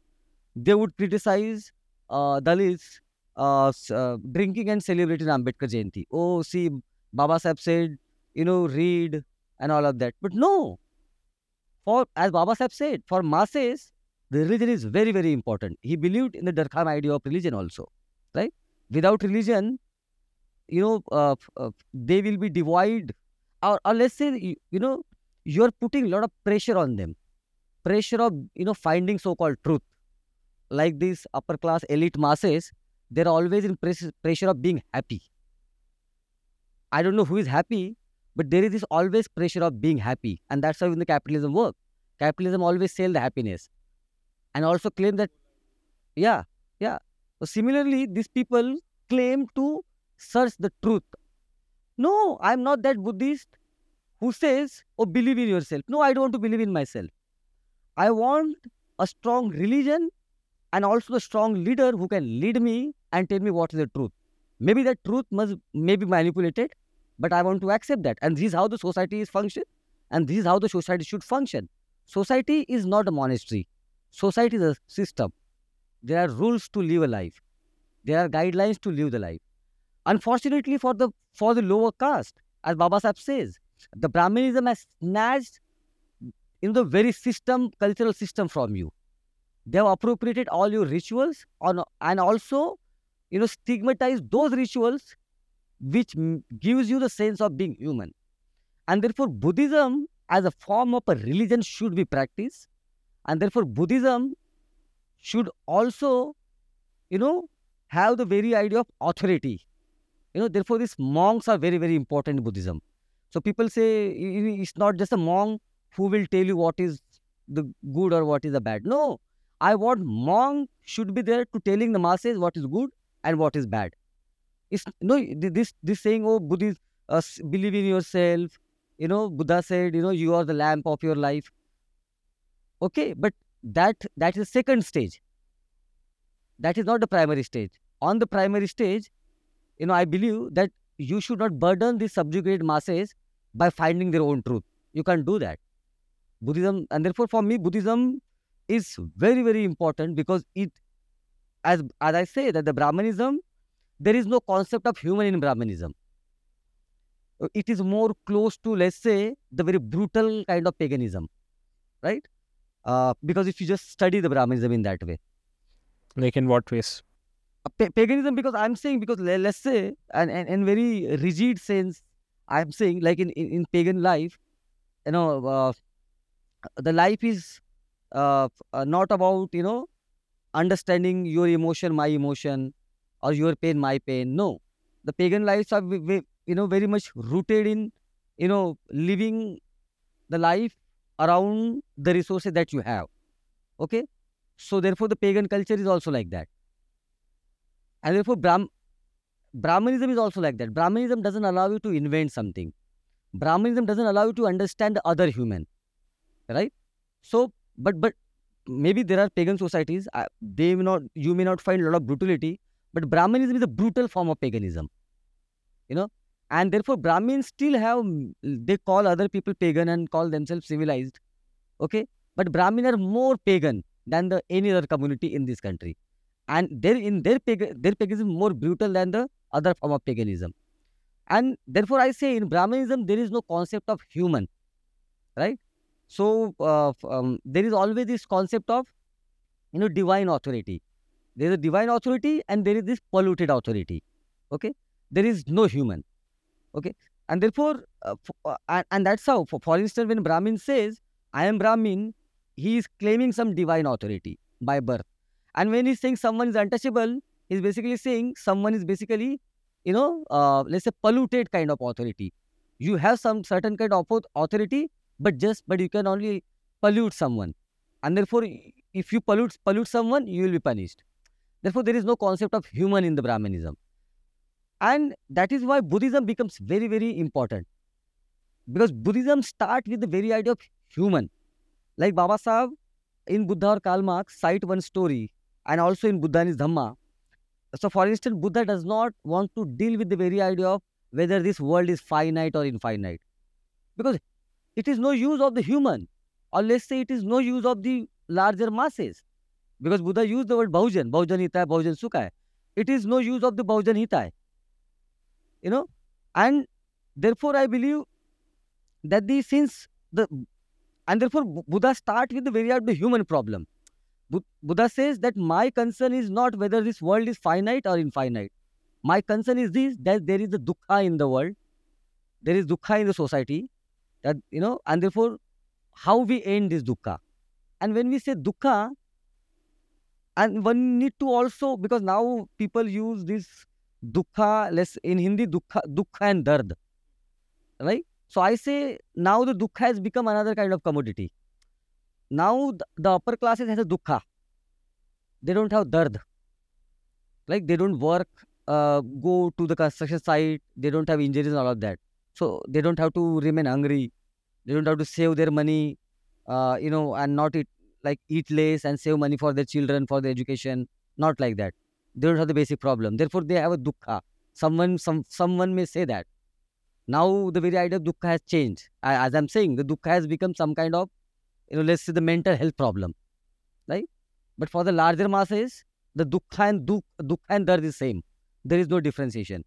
They would criticize uh, dalits uh, uh, drinking and celebrating ambedkar jayanti. Oh see baba sahib said you know read and all of that. But no for as baba sahib said for masses the religion is very very important. He believed in the durkheim idea of religion also right? Without religion you know uh, uh, they will be divided or, or let's say you, you know you're putting a lot of pressure on them. Pressure of you know finding so-called truth. Like these upper class elite masses they're always in press- pressure of being happy. I don't know who is happy but there is this always pressure of being happy and that's how in the capitalism work. Capitalism always sell the happiness and also claim that yeah yeah. So similarly these people claim to search the truth. No i'm not that buddhist who says oh believe in yourself. No i don't want to believe in myself. I want a strong religion and also a strong leader who can lead me and tell me what is the truth. Maybe that truth must may be manipulated but i want to accept that. And this is how the society is function and this is how the society should function. Society is not a monastery. Society is a system. There are rules to live a life. There are guidelines to live the life. Unfortunately for the for the lower caste as baba sahib says the Brahminism has snatched in the very system cultural system from you. They have appropriated all your rituals on and also you know stigmatized those rituals which gives you the sense of being human. And therefore buddhism as a form of a religion should be practiced. And therefore buddhism should also you know have the very idea of authority. You know therefore these monks are very very important in buddhism. So people say it's not just a monk who will tell you what is the good or what is the bad. No. I want monk should be there to telling the masses what is good and what is bad it's this this saying oh buddhist uh, believe in yourself. You know buddha said you know you are the lamp of your life. Okay but that that is second stage. That is not the primary stage. On the primary stage you know i believe that you should not burden the subjugated masses by finding their own truth. You can't do that. Buddhism and therefore for me buddhism is very very important because it as as i say that the brahmanism there is no concept of human in brahmanism. It is more close to let's say the very brutal kind of paganism right? Uh, because if you just study the brahmanism in that way. Like in what ways? uh, pa- paganism because i'm saying because let's say and and in very rigid sense i'm saying like in in, in pagan life you know uh, the life is uh, uh, not about you know understanding your emotion my emotion or your pain my pain. No. The pagan lives are you know very much rooted in you know living the life around the resources that you have. Okay? So therefore the pagan culture is also like that. And therefore Brahm- brahmanism is also like that. Brahmanism doesn't allow you to invent something. Brahmanism doesn't allow you to understand the other human. Right? So but but maybe there are pagan societies uh, they may not you may not find a lot of brutality but brahmanism is a brutal form of paganism you know? And therefore brahmins still have they call other people pagan and call themselves civilized okay? But brahmin are more pagan than the any other community in this country. And their in their their paganism more brutal than the other form of paganism. And therefore i say in brahmanism there is no concept of human right? So uh, um, there is always this concept of you know divine authority there is a divine authority and there is this polluted authority okay? There is no human okay? And therefore uh, uh, and, and that's how for, for instance when brahmin says i am brahmin he is claiming some divine authority by birth. And when he's saying someone is untouchable he's basically saying someone is basically you know uh, let's say polluted kind of authority. You have some certain kind of authority but just but you can only pollute someone. And therefore if you pollute pollute someone you will be punished therefore there is no concept of human in the brahmanism. And that is why buddhism becomes very very important. Because buddhism start with the very idea of human. Like baba Sahib in buddha or karl marx cite one story and also in buddha and his dhamma. So for instance buddha does not want to deal with the very idea of whether this world is finite or infinite. Because it is no use of the human or let's say it is no use of the larger masses because buddha used the word bahujan bahujan hita hai? Bahujan it is no use of the bahujan hita you know? And therefore i believe that the since the and therefore buddha start with the very out the human problem. Buddha says that my concern is not whether this world is finite or infinite. My concern is this that there is a dukkha in the world. There is dukkha in the society that you know and therefore how we end this dukkha and when we say dukkha and one need to also because now people use this dukkha less in hindi dukkha dukkha and dard right? So i say now the dukkha has become another kind of commodity. Now the, upper classes has a dukkha they don't have dard. Like they don't work uh, go to the construction site. They don't have injuries and all of that. So they don't have to remain hungry. They don't have to save their money uh, you know and not eat like eat less and save money for their children for their education not like that. They don't have the basic problem. Therefore they have a dukkha. Someone some someone may say that now the very idea of dukkha has changed. As i'm saying the dukkha has become some kind of you know let's say the mental health problem right? But for the larger masses the dukkha and duk, dukkha and dard is same. There is no differentiation.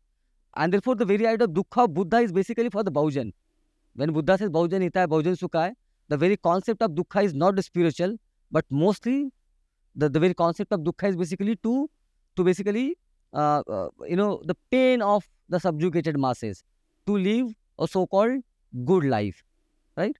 And therefore the very idea of dukkha of buddha is basically for the bahujan when buddha says bahujan hita hai bahujan sukha the very concept of dukkha is not spiritual but mostly the, the very concept of dukkha is basically to to basically uh, uh, you know the pain of the subjugated masses to live a so-called good life right?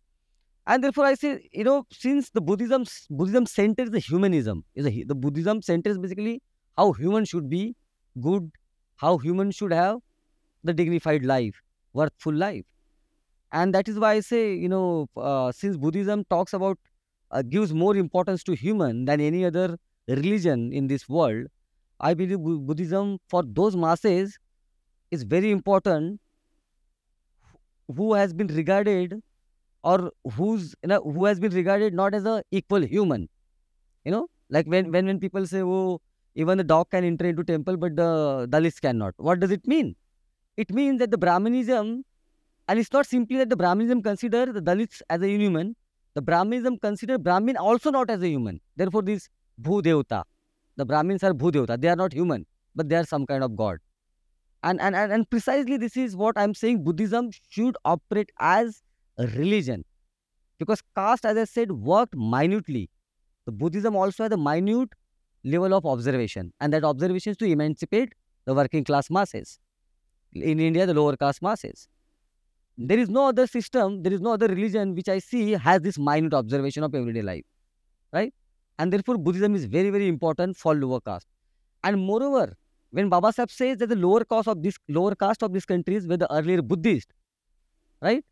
And therefore i say you know since the buddhism buddhism centers the humanism is a, the buddhism centers basically how human should be good how human should have the dignified life worthful life. And that is why i say you know uh, since buddhism talks about uh, gives more importance to human than any other religion in this world i believe buddhism for those masses is very important who has been regarded or who's you know who has been regarded not as a equal human. You know like when when when people say oh even the dog can enter into temple but the dalits cannot. What does it mean? It means that the brahmanism and it's not simply that the brahmanism consider the dalits as a human the brahmanism consider brahmin also not as a human. Therefore this bhu devta the brahmins are bhu devta they are not human but they are some kind of god. And and and, and precisely this is what i'm saying buddhism should operate as a religion. Because caste as i said worked minutely. The buddhism also has a minute level of observation and that observation is to emancipate the working class masses. In india the lower caste masses there is no other system there is no other religion which i see has this minute observation of everyday life right? And therefore buddhism is very very important for lower caste. And moreover when baba Sahib says that the lower caste of this lower caste of these countries were the earlier buddhist right?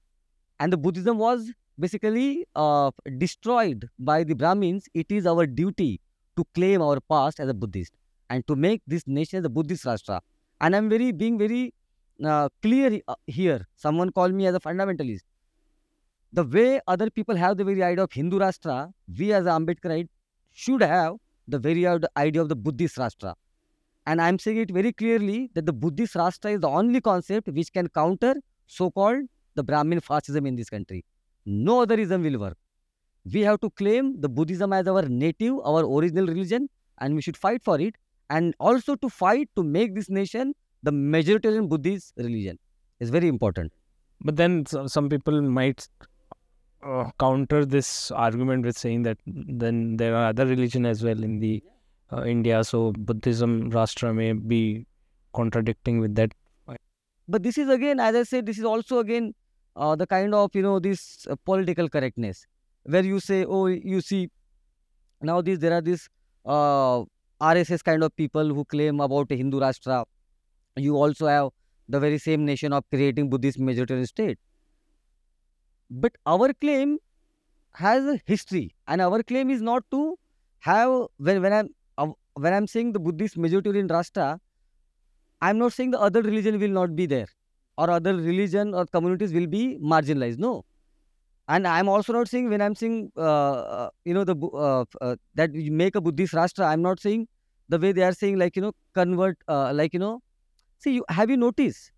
And the buddhism was basically uh, destroyed by the brahmins. It is our duty to claim our past as a buddhist and to make this nation as a buddhist rashtra. And i'm very being very uh, clear uh, here. Someone called me as a fundamentalist. The way other people have the very idea of hindu rashtra we as ambedkarite should have the very idea of the buddhist rashtra. And i'm saying it very clearly that the buddhist rashtra is the only concept which can counter so-called the brahmin fascism in this country. No other ism will work. We have to claim the buddhism as our native our original religion and we should fight for it and also to fight to make this nation the majoritarian buddhist religion is very important But then so- some people might uh, counter this argument with saying that then there are other religion as well in the uh, India, so Buddhism Rashtra may be contradicting with that. but this is again, as I said, this is also again uh, the kind of you know this uh, political correctness where you say, oh, you see, now these there are these uh, RSS kind of people who claim about a Hindu Rashtra. You also have the very same nation of creating Buddhist majoritarian state. But our claim has a history, and our claim is not to have when when I'm uh, when I'm saying the Buddhist majoritarian Rashtra, I'm not saying the other religion will not be there or other religion or communities will be marginalized. No, and I'm also not saying when I'm saying uh, uh, you know the uh, uh, that you make a Buddhist Rashtra. I'm not saying the way they are saying like you know convert uh, like you know see you have you noticed?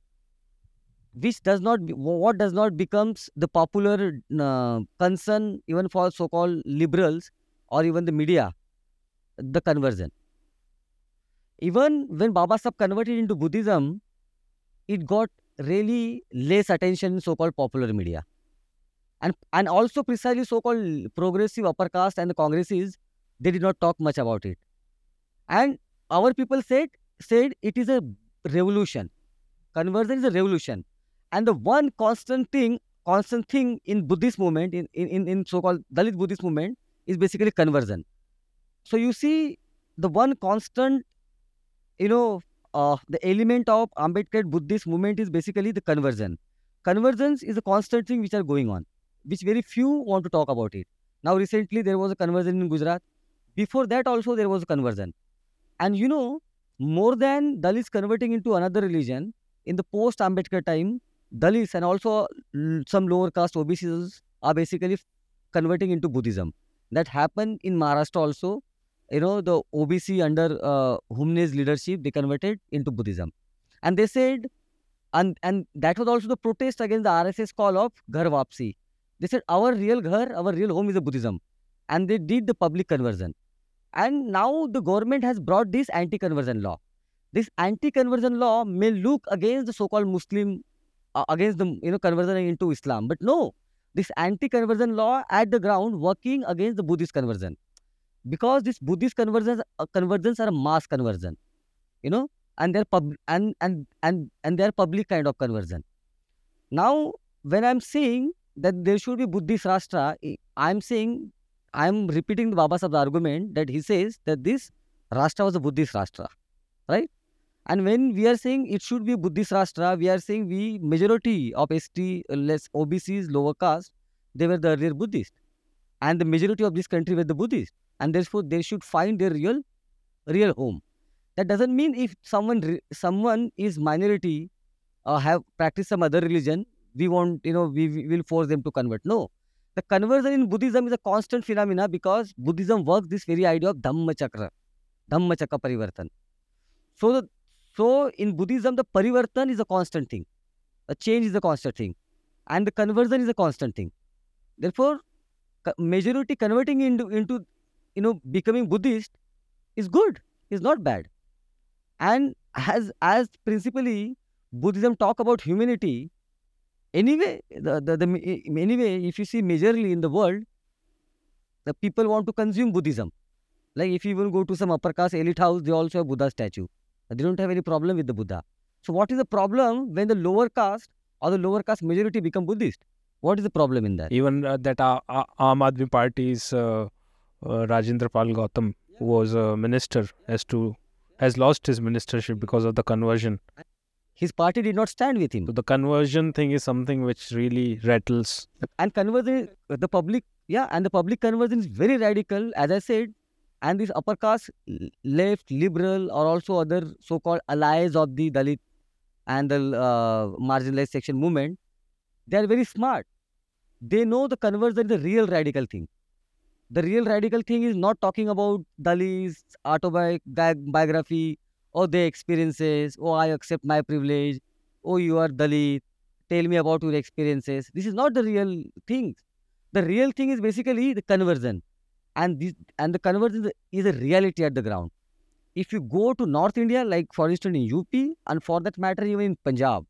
Which does not what does not becomes the popular uh, concern even for so-called liberals or even the media? The conversion. Even when baba sahib converted into buddhism it got really less attention in so-called popular media. And and also precisely so-called progressive upper caste and the congresses they did not talk much about it. And our people said said it is a revolution. Conversion is a revolution. And the one constant thing constant thing in buddhist movement in in, in, so-called dalit buddhist movement is basically conversion. So you see the one constant you know uh, the element of ambedkar buddhist movement is basically the conversion. Conversions is a constant thing which are going on which very few want to talk about it. Now recently there was a conversion in gujarat. Before that also there was a conversion. And you know more than dalits converting into another religion. In the post ambedkar time dalits and also some lower caste obcs are basically converting into buddhism. That happened in maharashtra also. You know the obc under uh, humne's leadership they converted into buddhism. And they said and and that was also the protest against the rss call of ghar wapsi they said our real ghar our real home is a buddhism. And they did the public conversion and now the government has brought this anti-conversion law. This anti-conversion law may look against the so-called muslim uh, against the you know conversion into islam. But no this anti-conversion law at the ground working against the buddhist conversion. Because these buddhist conversions uh, conversions are mass conversion you know and they're pub and and and and they're public kind of conversion. Now when i'm saying that there should be buddhist rashtra i'm saying i'm repeating the baba Sahib's argument that he says that this rashtra was a buddhist rashtra right? And when we are saying it should be buddhist rashtra we are saying we majority of st uh, less obcs lower caste they were the earlier buddhist. And the majority of this country were the buddhist. And therefore they should find their real real home. That doesn't mean if someone someone is minority or have practiced some other religion we want you know we, we will force them to convert. No the conversion in buddhism is a constant phenomena because buddhism works this very idea of dhamma chakra dhamma chakra parivartan. So the, so in buddhism the parivartan is a constant thing. A change is a constant thing. And the conversion is a constant thing. Therefore majority converting into into you know becoming buddhist is good is not bad. And as as principally buddhism talk about humanity anyway the, the, the anyway if you see majorly in the world the people want to consume buddhism. Like if you will go to some upper caste elite house they also have buddha statue. They don't have any problem with the buddha. So what is the problem when the lower caste or the lower caste majority become buddhist? What is the problem in that? Even uh, that uh, uh, Aam Aadmi Party's uh, uh, Rajendra Pal Gautam, who was a minister, has to has lost his ministership because of the conversion. His party did not stand with him. So the conversion thing is something which really rattles. and conversion the public yeah and the public conversion is very radical as i said. And these upper caste left liberal or also other so-called allies of the dalit and the uh, marginalized section movement they are very smart. They know the conversion is the real radical thing. The real radical thing is not talking about dalits autobiography or their experiences oh i accept my privilege. Oh you are dalit. Tell me about your experiences. This is not the real thing. The real thing is basically the conversion. And this and the conversion is a, reality at the ground. If you go to north india like for instance in up and for that matter even in punjab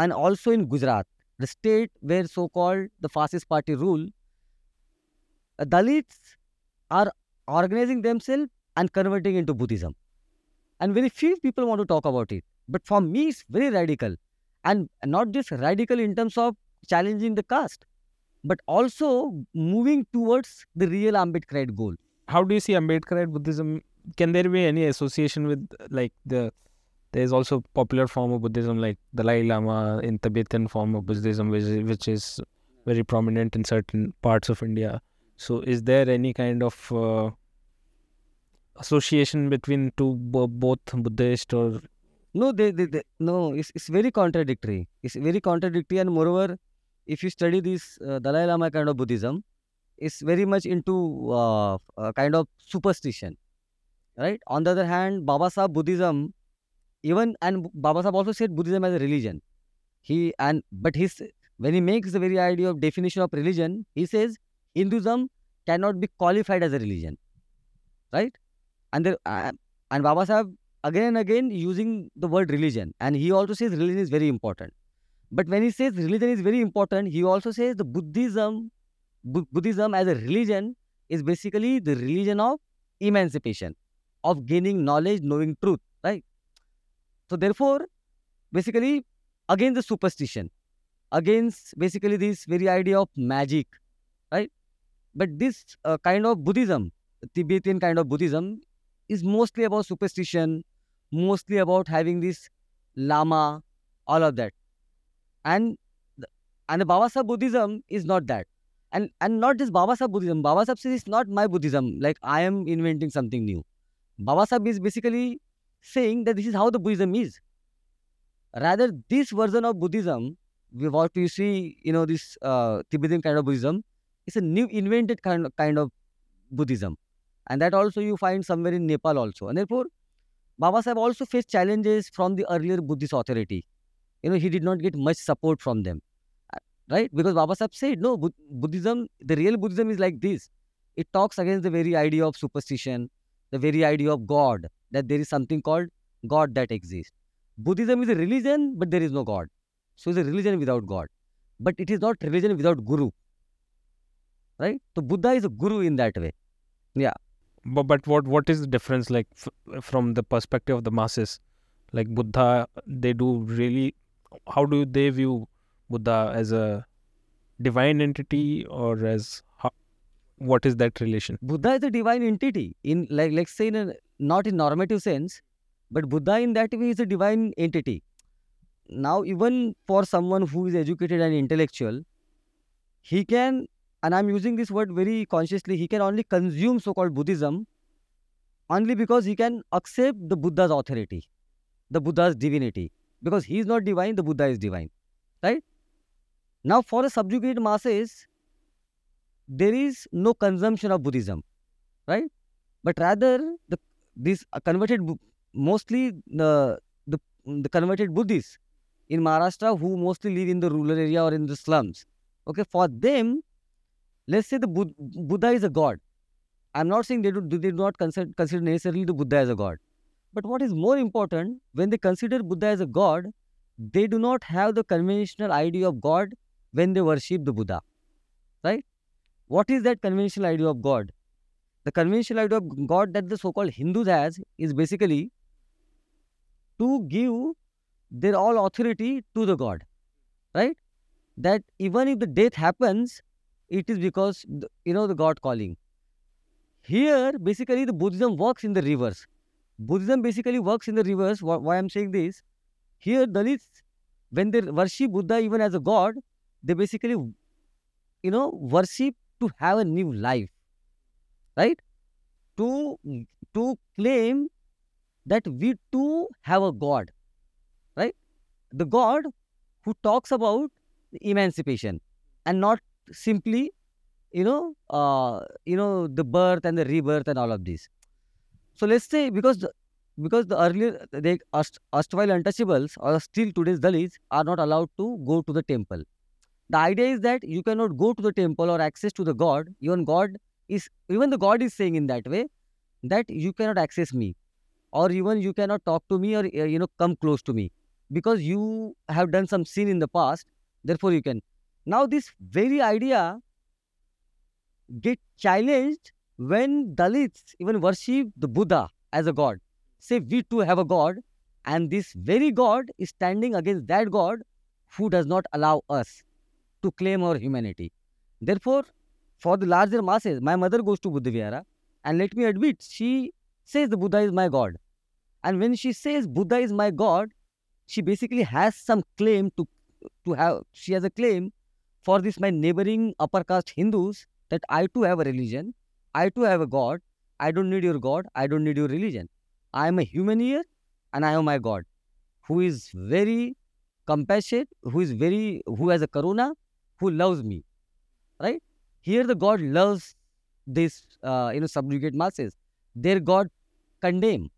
and also in gujarat the state where so called the fascist party rule dalits are organizing themselves and converting into buddhism and very few people want to talk about it But for me, it's very radical. And not just radical in terms of challenging the caste, but also moving towards the real Ambedkarite goal. How do you see Ambedkarite Buddhism? Can there be any association with like the there's also popular form of Buddhism like Dalai Lama in Tibetan form of Buddhism, which is, which is very prominent in certain parts of India. So, is there any kind of uh, association between two bo- both Buddhist or No, they, they, they no, it's, it's very contradictory. It's very contradictory, and moreover, if you study this uh, Dalai Lama kind of Buddhism, it's very much into uh, kind of superstition, right? On the other hand, Baba Sahib Buddhism, even and Baba Sahib also said Buddhism as a religion. He and but his when he makes the very idea of definition of religion, he says Hinduism cannot be qualified as a religion, right? And the, uh, and Baba Sahib again and again using the word religion, and he also says religion is very important. But when he says religion is very important, he also says the Buddhism, Bu- Buddhism as a religion is basically the religion of emancipation, of gaining knowledge, knowing truth, right? So therefore, basically, against the superstition, against basically this very idea of magic, right? But this uh, kind of Buddhism, Tibetan kind of Buddhism, is mostly about superstition, mostly about having this lama, all of that. And and the Baba Buddhism is not that. And and not just Baba Buddhism. Baba Sahib says it's not my Buddhism. Like I am inventing something new. Baba is basically saying that this is how the Buddhism is. Rather, this version of Buddhism, what you see, you know, this uh, Tibetan kind of Buddhism, is a new invented kind of, kind of Buddhism. And that also you find somewhere in Nepal also. And therefore, Baba Sahib also faced challenges from the earlier Buddhist authority. You know, he did not get much support from them, uh, right? Because Baba Sahib said, no, Buddhism, the real Buddhism is like this. It talks against the very idea of superstition, the very idea of God, that there is something called God that exists. Buddhism is a religion, but there is no God. So it's a religion without God. But it is not religion without Guru, right? So Buddha is a Guru in that way. But, but what what is the difference like f- from the perspective of the masses? Like Buddha, they do really. How do they view Buddha as a divine entity or as what is that relation? Buddha is a divine entity in like let's say in a not in normative sense, but Buddha in that way is a divine entity. Now, even for someone who is educated and intellectual, he can, and I'm using this word very consciously, he can only consume so-called Buddhism only because he can accept the Buddha's authority, the Buddha's divinity. Because he is not divine, the Buddha is divine. Right? Now, for the subjugated masses, there is no consumption of Buddhism, right? But rather, the these converted, mostly the, the the converted Buddhists in Maharashtra who mostly live in the rural area or in the slums. Okay, for them, let's say the Bud- Buddha is a god. I'm not saying they do they do not consider, consider necessarily the Buddha as a god. But what is more important, when they consider Buddha as a god, they do not have the conventional idea of God when they worship the Buddha. Right? What is that conventional idea of God? The conventional idea of God that the so-called Hindus has is basically to give their all authority to the God. Right? That even if the death happens, it is because the- you know the God calling. Here, basically, the Buddhism works in the reverse. Buddhism basically works in the reverse. Wh- Why I'm saying this? Here, Dalits, when they worship Buddha even as a god, they basically, you know, worship to have a new life, right? To to claim that we too have a god, right? The god who talks about emancipation and not simply, you know, uh, you know, the birth and the rebirth and all of these. So let's say because the, because the earlier they erst, erstwhile untouchables or still today's Dalits are not allowed to go to the temple. The idea is that you cannot go to the temple or access to the God. Even God is even the God is saying in that way that you cannot access me, or even you cannot talk to me or uh, you know come close to me because you have done some sin in the past. Therefore, you can. Now this very idea get challenged when Dalits even worship the Buddha as a god. Say we too have a god, and this very god is standing against that god who does not allow us to claim our humanity therefore for the larger masses my mother goes to buddha vihara and let me admit she says the buddha is my god and when she says buddha is my god she basically has some claim to to have she has a claim for this my neighboring upper caste hindus that i too have a religion i too have a god i don't need your god i don't need your religion. I am a human here and i am my god who is very compassionate who is very who has a karuna who loves me right? Here the god loves this uh, you know subjugate masses. Their god condemn.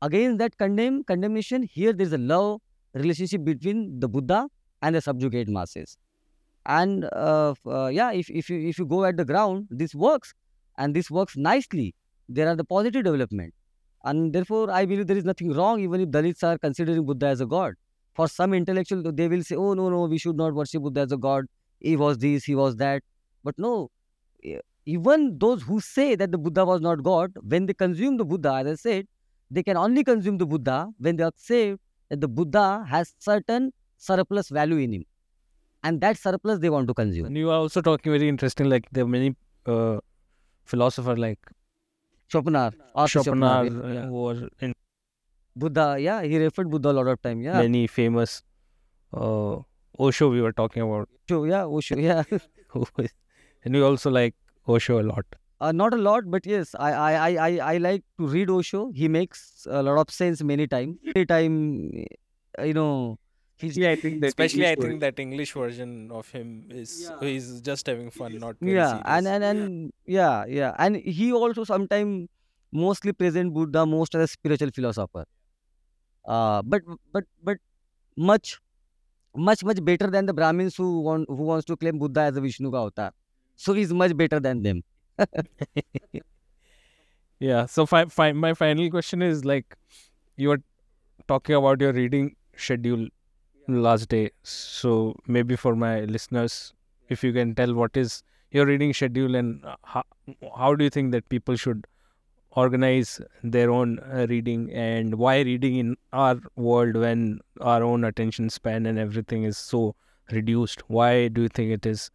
Against that condemn condemnation here there is a love relationship between the buddha and the subjugate masses and uh, uh, yeah if, if you if you go at the ground this works and this works nicely. There are the positive development. And therefore i believe there is nothing wrong even if dalits are considering buddha as a god. For some intellectual they will say oh no no we should not worship buddha as a god. He was this he was that. But no even those who say that the buddha was not god when they consume the buddha as i said they can only consume the buddha when they accept that the buddha has certain surplus value in him and that surplus they want to consume And you are also talking very interesting. Like there are many uh, philosophers like Schopenhauer, Arthur Schopenhauer Schopenhauer, yeah. who are in Buddha, yeah, he referred Buddha a lot of time, yeah. many famous uh, Osho. We were talking about, Osho, yeah, Osho, yeah. and we also like Osho a lot. Uh, not a lot, but yes, I, I, I, I, I like to read Osho. He makes a lot of sense many times. Many time, you know, he's I think Especially, I think that English version of him is Yeah. he's just having fun, not very yeah, serious. and and and yeah, yeah, and he also sometimes mostly present Buddha most as a spiritual philosopher. Uh, but but but much much much better than the Brahmins who want who wants to claim Buddha as a Vishnu ka avatar. So he's much better than them. yeah. So fi- fi- my final question is like, you were talking about your reading schedule last day. So maybe for my listeners, if you can tell what is your reading schedule and uh, how, how do you think that people should organize their own uh, reading and why reading in our world when our own attention span and everything is so reduced? Why do you think it is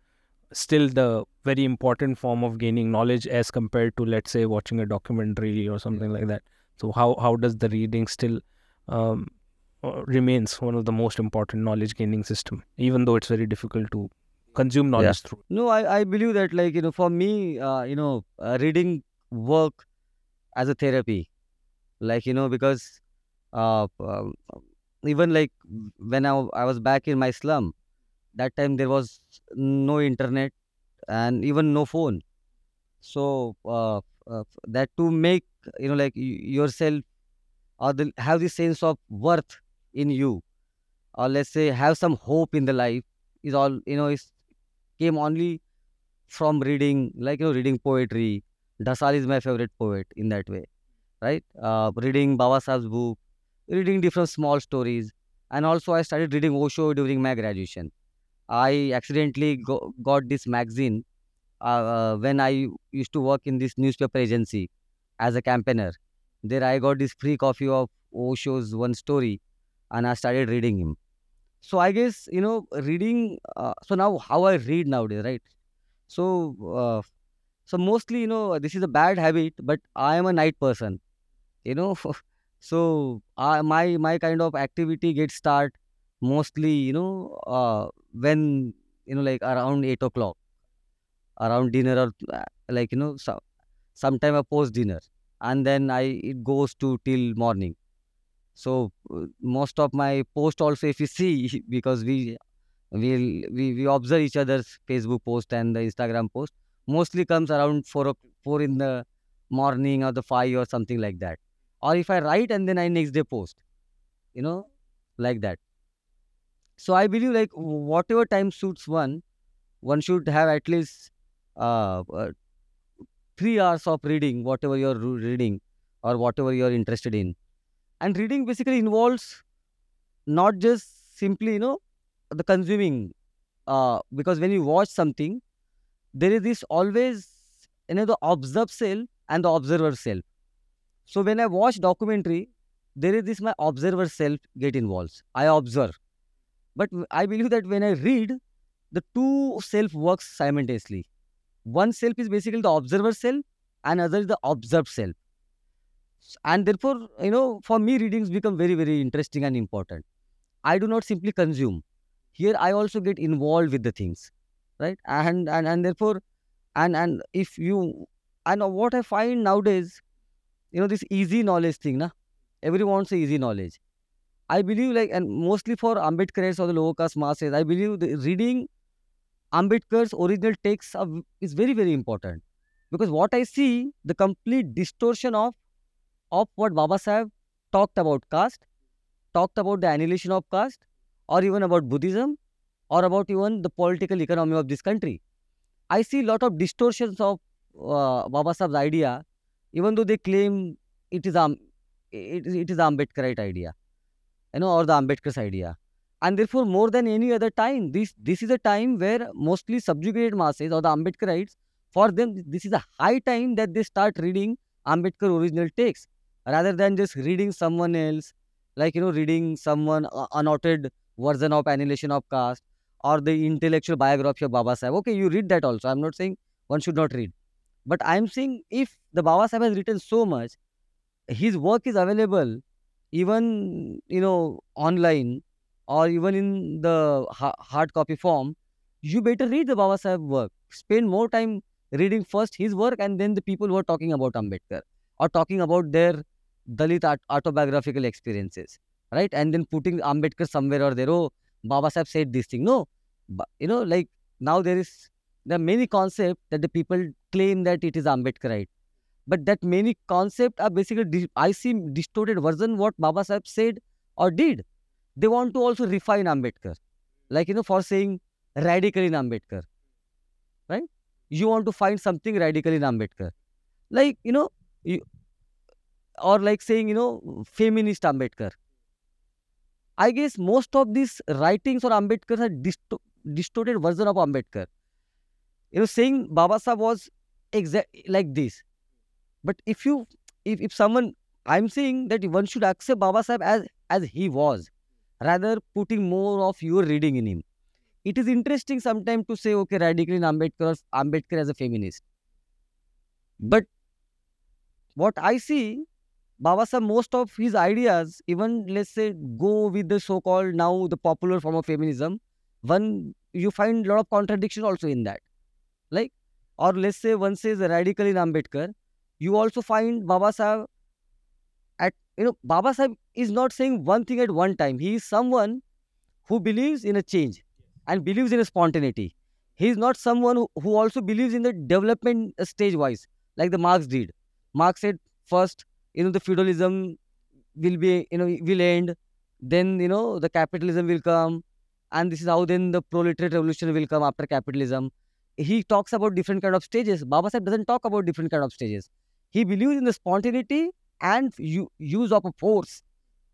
still the very important form of gaining knowledge as compared to let's say watching a documentary or something like that? So how how does the reading still um, remains one of the most important knowledge gaining system even though it's very difficult to consume knowledge through No, I, I believe that like you know for me, uh, you know, uh, reading work as a therapy, like you know because uh, um, even like when I, I was back in my slum, that time there was no internet and even no phone. So uh, uh, that to make you know like y- yourself or the, have this sense of worth in you, or let's say have some hope in the life is all you know is came only from reading, like you know, reading poetry. Dhasal is my favorite poet in that way, right? Uh, reading Baba Sahib's book, reading different small stories, and also I started reading Osho during my graduation. I accidentally go, got this magazine uh, uh, when I used to work in this newspaper agency as a campaigner. There I got this free copy of Osho's one story, and I started reading him. So I guess you know reading. Uh, so now how I read nowadays, right? So uh, so mostly you know this is a bad habit, but I am a night person. You know, so my my kind of activity gets start mostly you know uh, when you know like around eight o'clock, around dinner or uh, like you know so, sometime a post dinner, and then I it goes to till morning. So uh, most of my post also, if you see, because we we we we observe each other's Facebook post and the Instagram post, mostly comes around four four in the morning or the five or something like that. Or if I write and then I next day post, you know, like that. So I believe like whatever time suits one, one should have at least uh, uh, three hours of reading, whatever you're reading or whatever you're interested in. And reading basically involves not just simply, you know, the consuming. Uh, because when you watch something, there is this always, you know, the observe self and the observer self. So when I watch documentary, there is this my observer self get involved. I observe. But I believe that when I read, the two self works simultaneously. One self is basically the observer self, and other is the observed self. And therefore, you know, for me, readings become very, very interesting and important. I do not simply consume. Here, I also get involved with the things, right? And and and therefore, and and if you and what I find nowadays, you know, this easy knowledge thing, na, everyone wants easy knowledge. I believe like, and mostly for Ambedkarites or the lower caste masses, I believe the reading Ambedkar's original text are, is very, very important. Because what I see, the complete distortion of, of what Baba Sahib talked about caste, talked about the annihilation of caste, or even about Buddhism, or about even the political economy of this country. I see a lot of distortions of uh, Baba Sahib's idea, even though they claim it is um, it, it is Ambedkarite idea you know, or the Ambedkar's idea. And therefore, more than any other time, this this is a time where mostly subjugated masses or the Ambedkarites, for them, this is a high time that they start reading Ambedkar original texts rather than just reading someone else, like you know, reading someone uh, unauthored version of Annihilation of Caste or the intellectual biography of Baba Sahib. Okay, you read that also. I'm not saying one should not read, but I'm saying if the Baba Sahib has written so much, his work is available even you know online or even in the ha- hard copy form you better read the baba sahib work spend more time reading first his work and then the people who are talking about ambedkar or talking about their dalit aut- autobiographical experiences right? And then putting ambedkar somewhere or there oh baba sahib said this thing. No you know like now there is there are many concepts that the people claim that it is ambedkarite but that many concepts are basically I see distorted version what Baba Sahib said or did. They want to also refine Ambedkar, like you know, for saying radical in Ambedkar, right? You want to find something radical in Ambedkar, like you know, you, or like saying you know, feminist Ambedkar. I guess most of these writings on Ambedkar are disto- distorted version of Ambedkar. You know, saying Baba Sahib was exact like this but if you if, if someone i'm saying that one should accept baba sahib as as he was rather putting more of your reading in him it is interesting sometimes to say okay radical in ambedkar or ambedkar as a feminist but what i see baba sahib most of his ideas even let's say go with the so called now the popular form of feminism one you find a lot of contradiction also in that like or let's say one says radical in ambedkar you also find Baba Sahib at you know Baba Sahib is not saying one thing at one time. He is someone who believes in a change and believes in a spontaneity. He is not someone who, who also believes in the development stage wise, like the Marx did. Marx said first, you know, the feudalism will be, you know, will end, then you know the capitalism will come, and this is how then the proletariat revolution will come after capitalism. He talks about different kind of stages. Baba Sahib doesn't talk about different kind of stages. He believes in the spontaneity and use of a force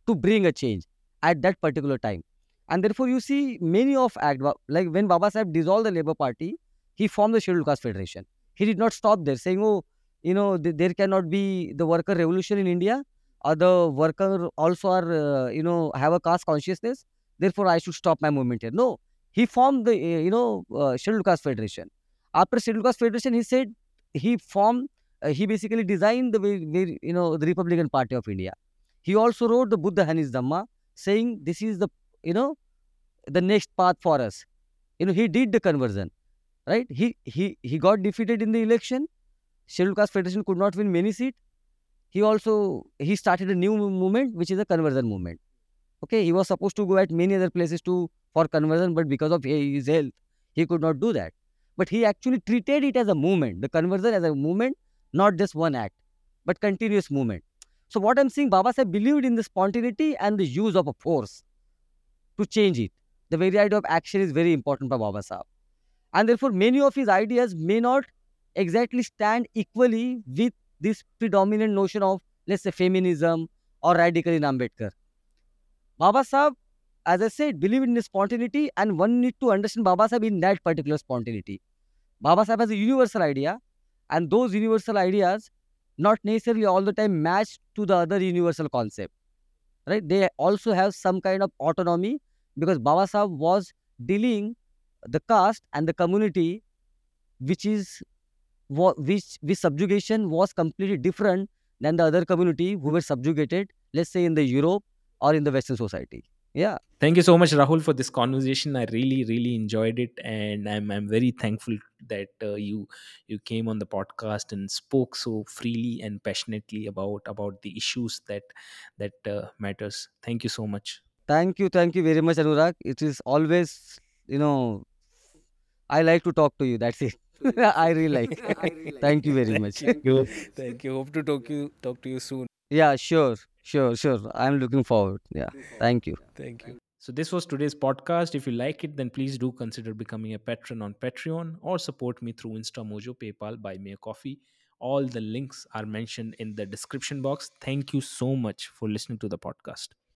to bring a change at that particular time. And therefore, you see many of act like when Baba Sahib dissolved the Labour Party, he formed the Scheduled Caste Federation. He did not stop there, saying, "Oh, you know, th- there cannot be the worker revolution in India, or the worker also are, uh, you know, have a caste consciousness. Therefore, I should stop my movement here." No, he formed the, uh, you know, uh, Scheduled Caste Federation. After Scheduled Caste Federation, he said he formed, uh, he basically designed the way, you know, the Republican Party of India. He also wrote the Buddha and His Dhamma, saying this is the, you know, the next path for us. You know, he did the conversion, right? He he he got defeated in the election. Scheduled Caste Federation could not win many seats. He also he started a new movement, which is a conversion movement. Okay, he was supposed to go at many other places to for conversion, but because of his health, he could not do that. But he actually treated it as a movement, the conversion as a movement, not just one act, but continuous movement. So what I'm saying, Baba Sahib believed in the spontaneity and the use of a force to change it. The very idea of action is very important for Baba Sahib. And therefore, many of his ideas may not exactly stand equally with this predominant notion of, let's say, feminism or radical in Ambedkar. Baba Sahib, as I said, believed in spontaneity, and one need to understand Baba Sahib in that particular spontaneity. Baba Sahib has a universal idea, and those universal ideas not necessarily all the time match to the other universal concept. right? They also have some kind of autonomy because Baba Sahib was dealing the caste and the community which is which which subjugation was completely different than the other community who were subjugated let's say in the europe or in the western society yeah Thank you so much, Rahul, for this conversation. I really, really enjoyed it, and I'm I'm very thankful that uh, you you came on the podcast and spoke so freely and passionately about about the issues that that uh, matters. Thank you so much. thank you thank you very much anurag it is always you know i like to talk to you that's it i really like thank you very much Thank you. Thank you. Hope to talk you talk to you soon. yeah sure sure sure i'm looking forward yeah thank you Thank you. So this was today's podcast. If you like it, then please do consider becoming a patron on Patreon or support me through InstaMojo, PayPal, Buy Me a Coffee. All the links are mentioned in the description box. Thank you so much for listening to the podcast.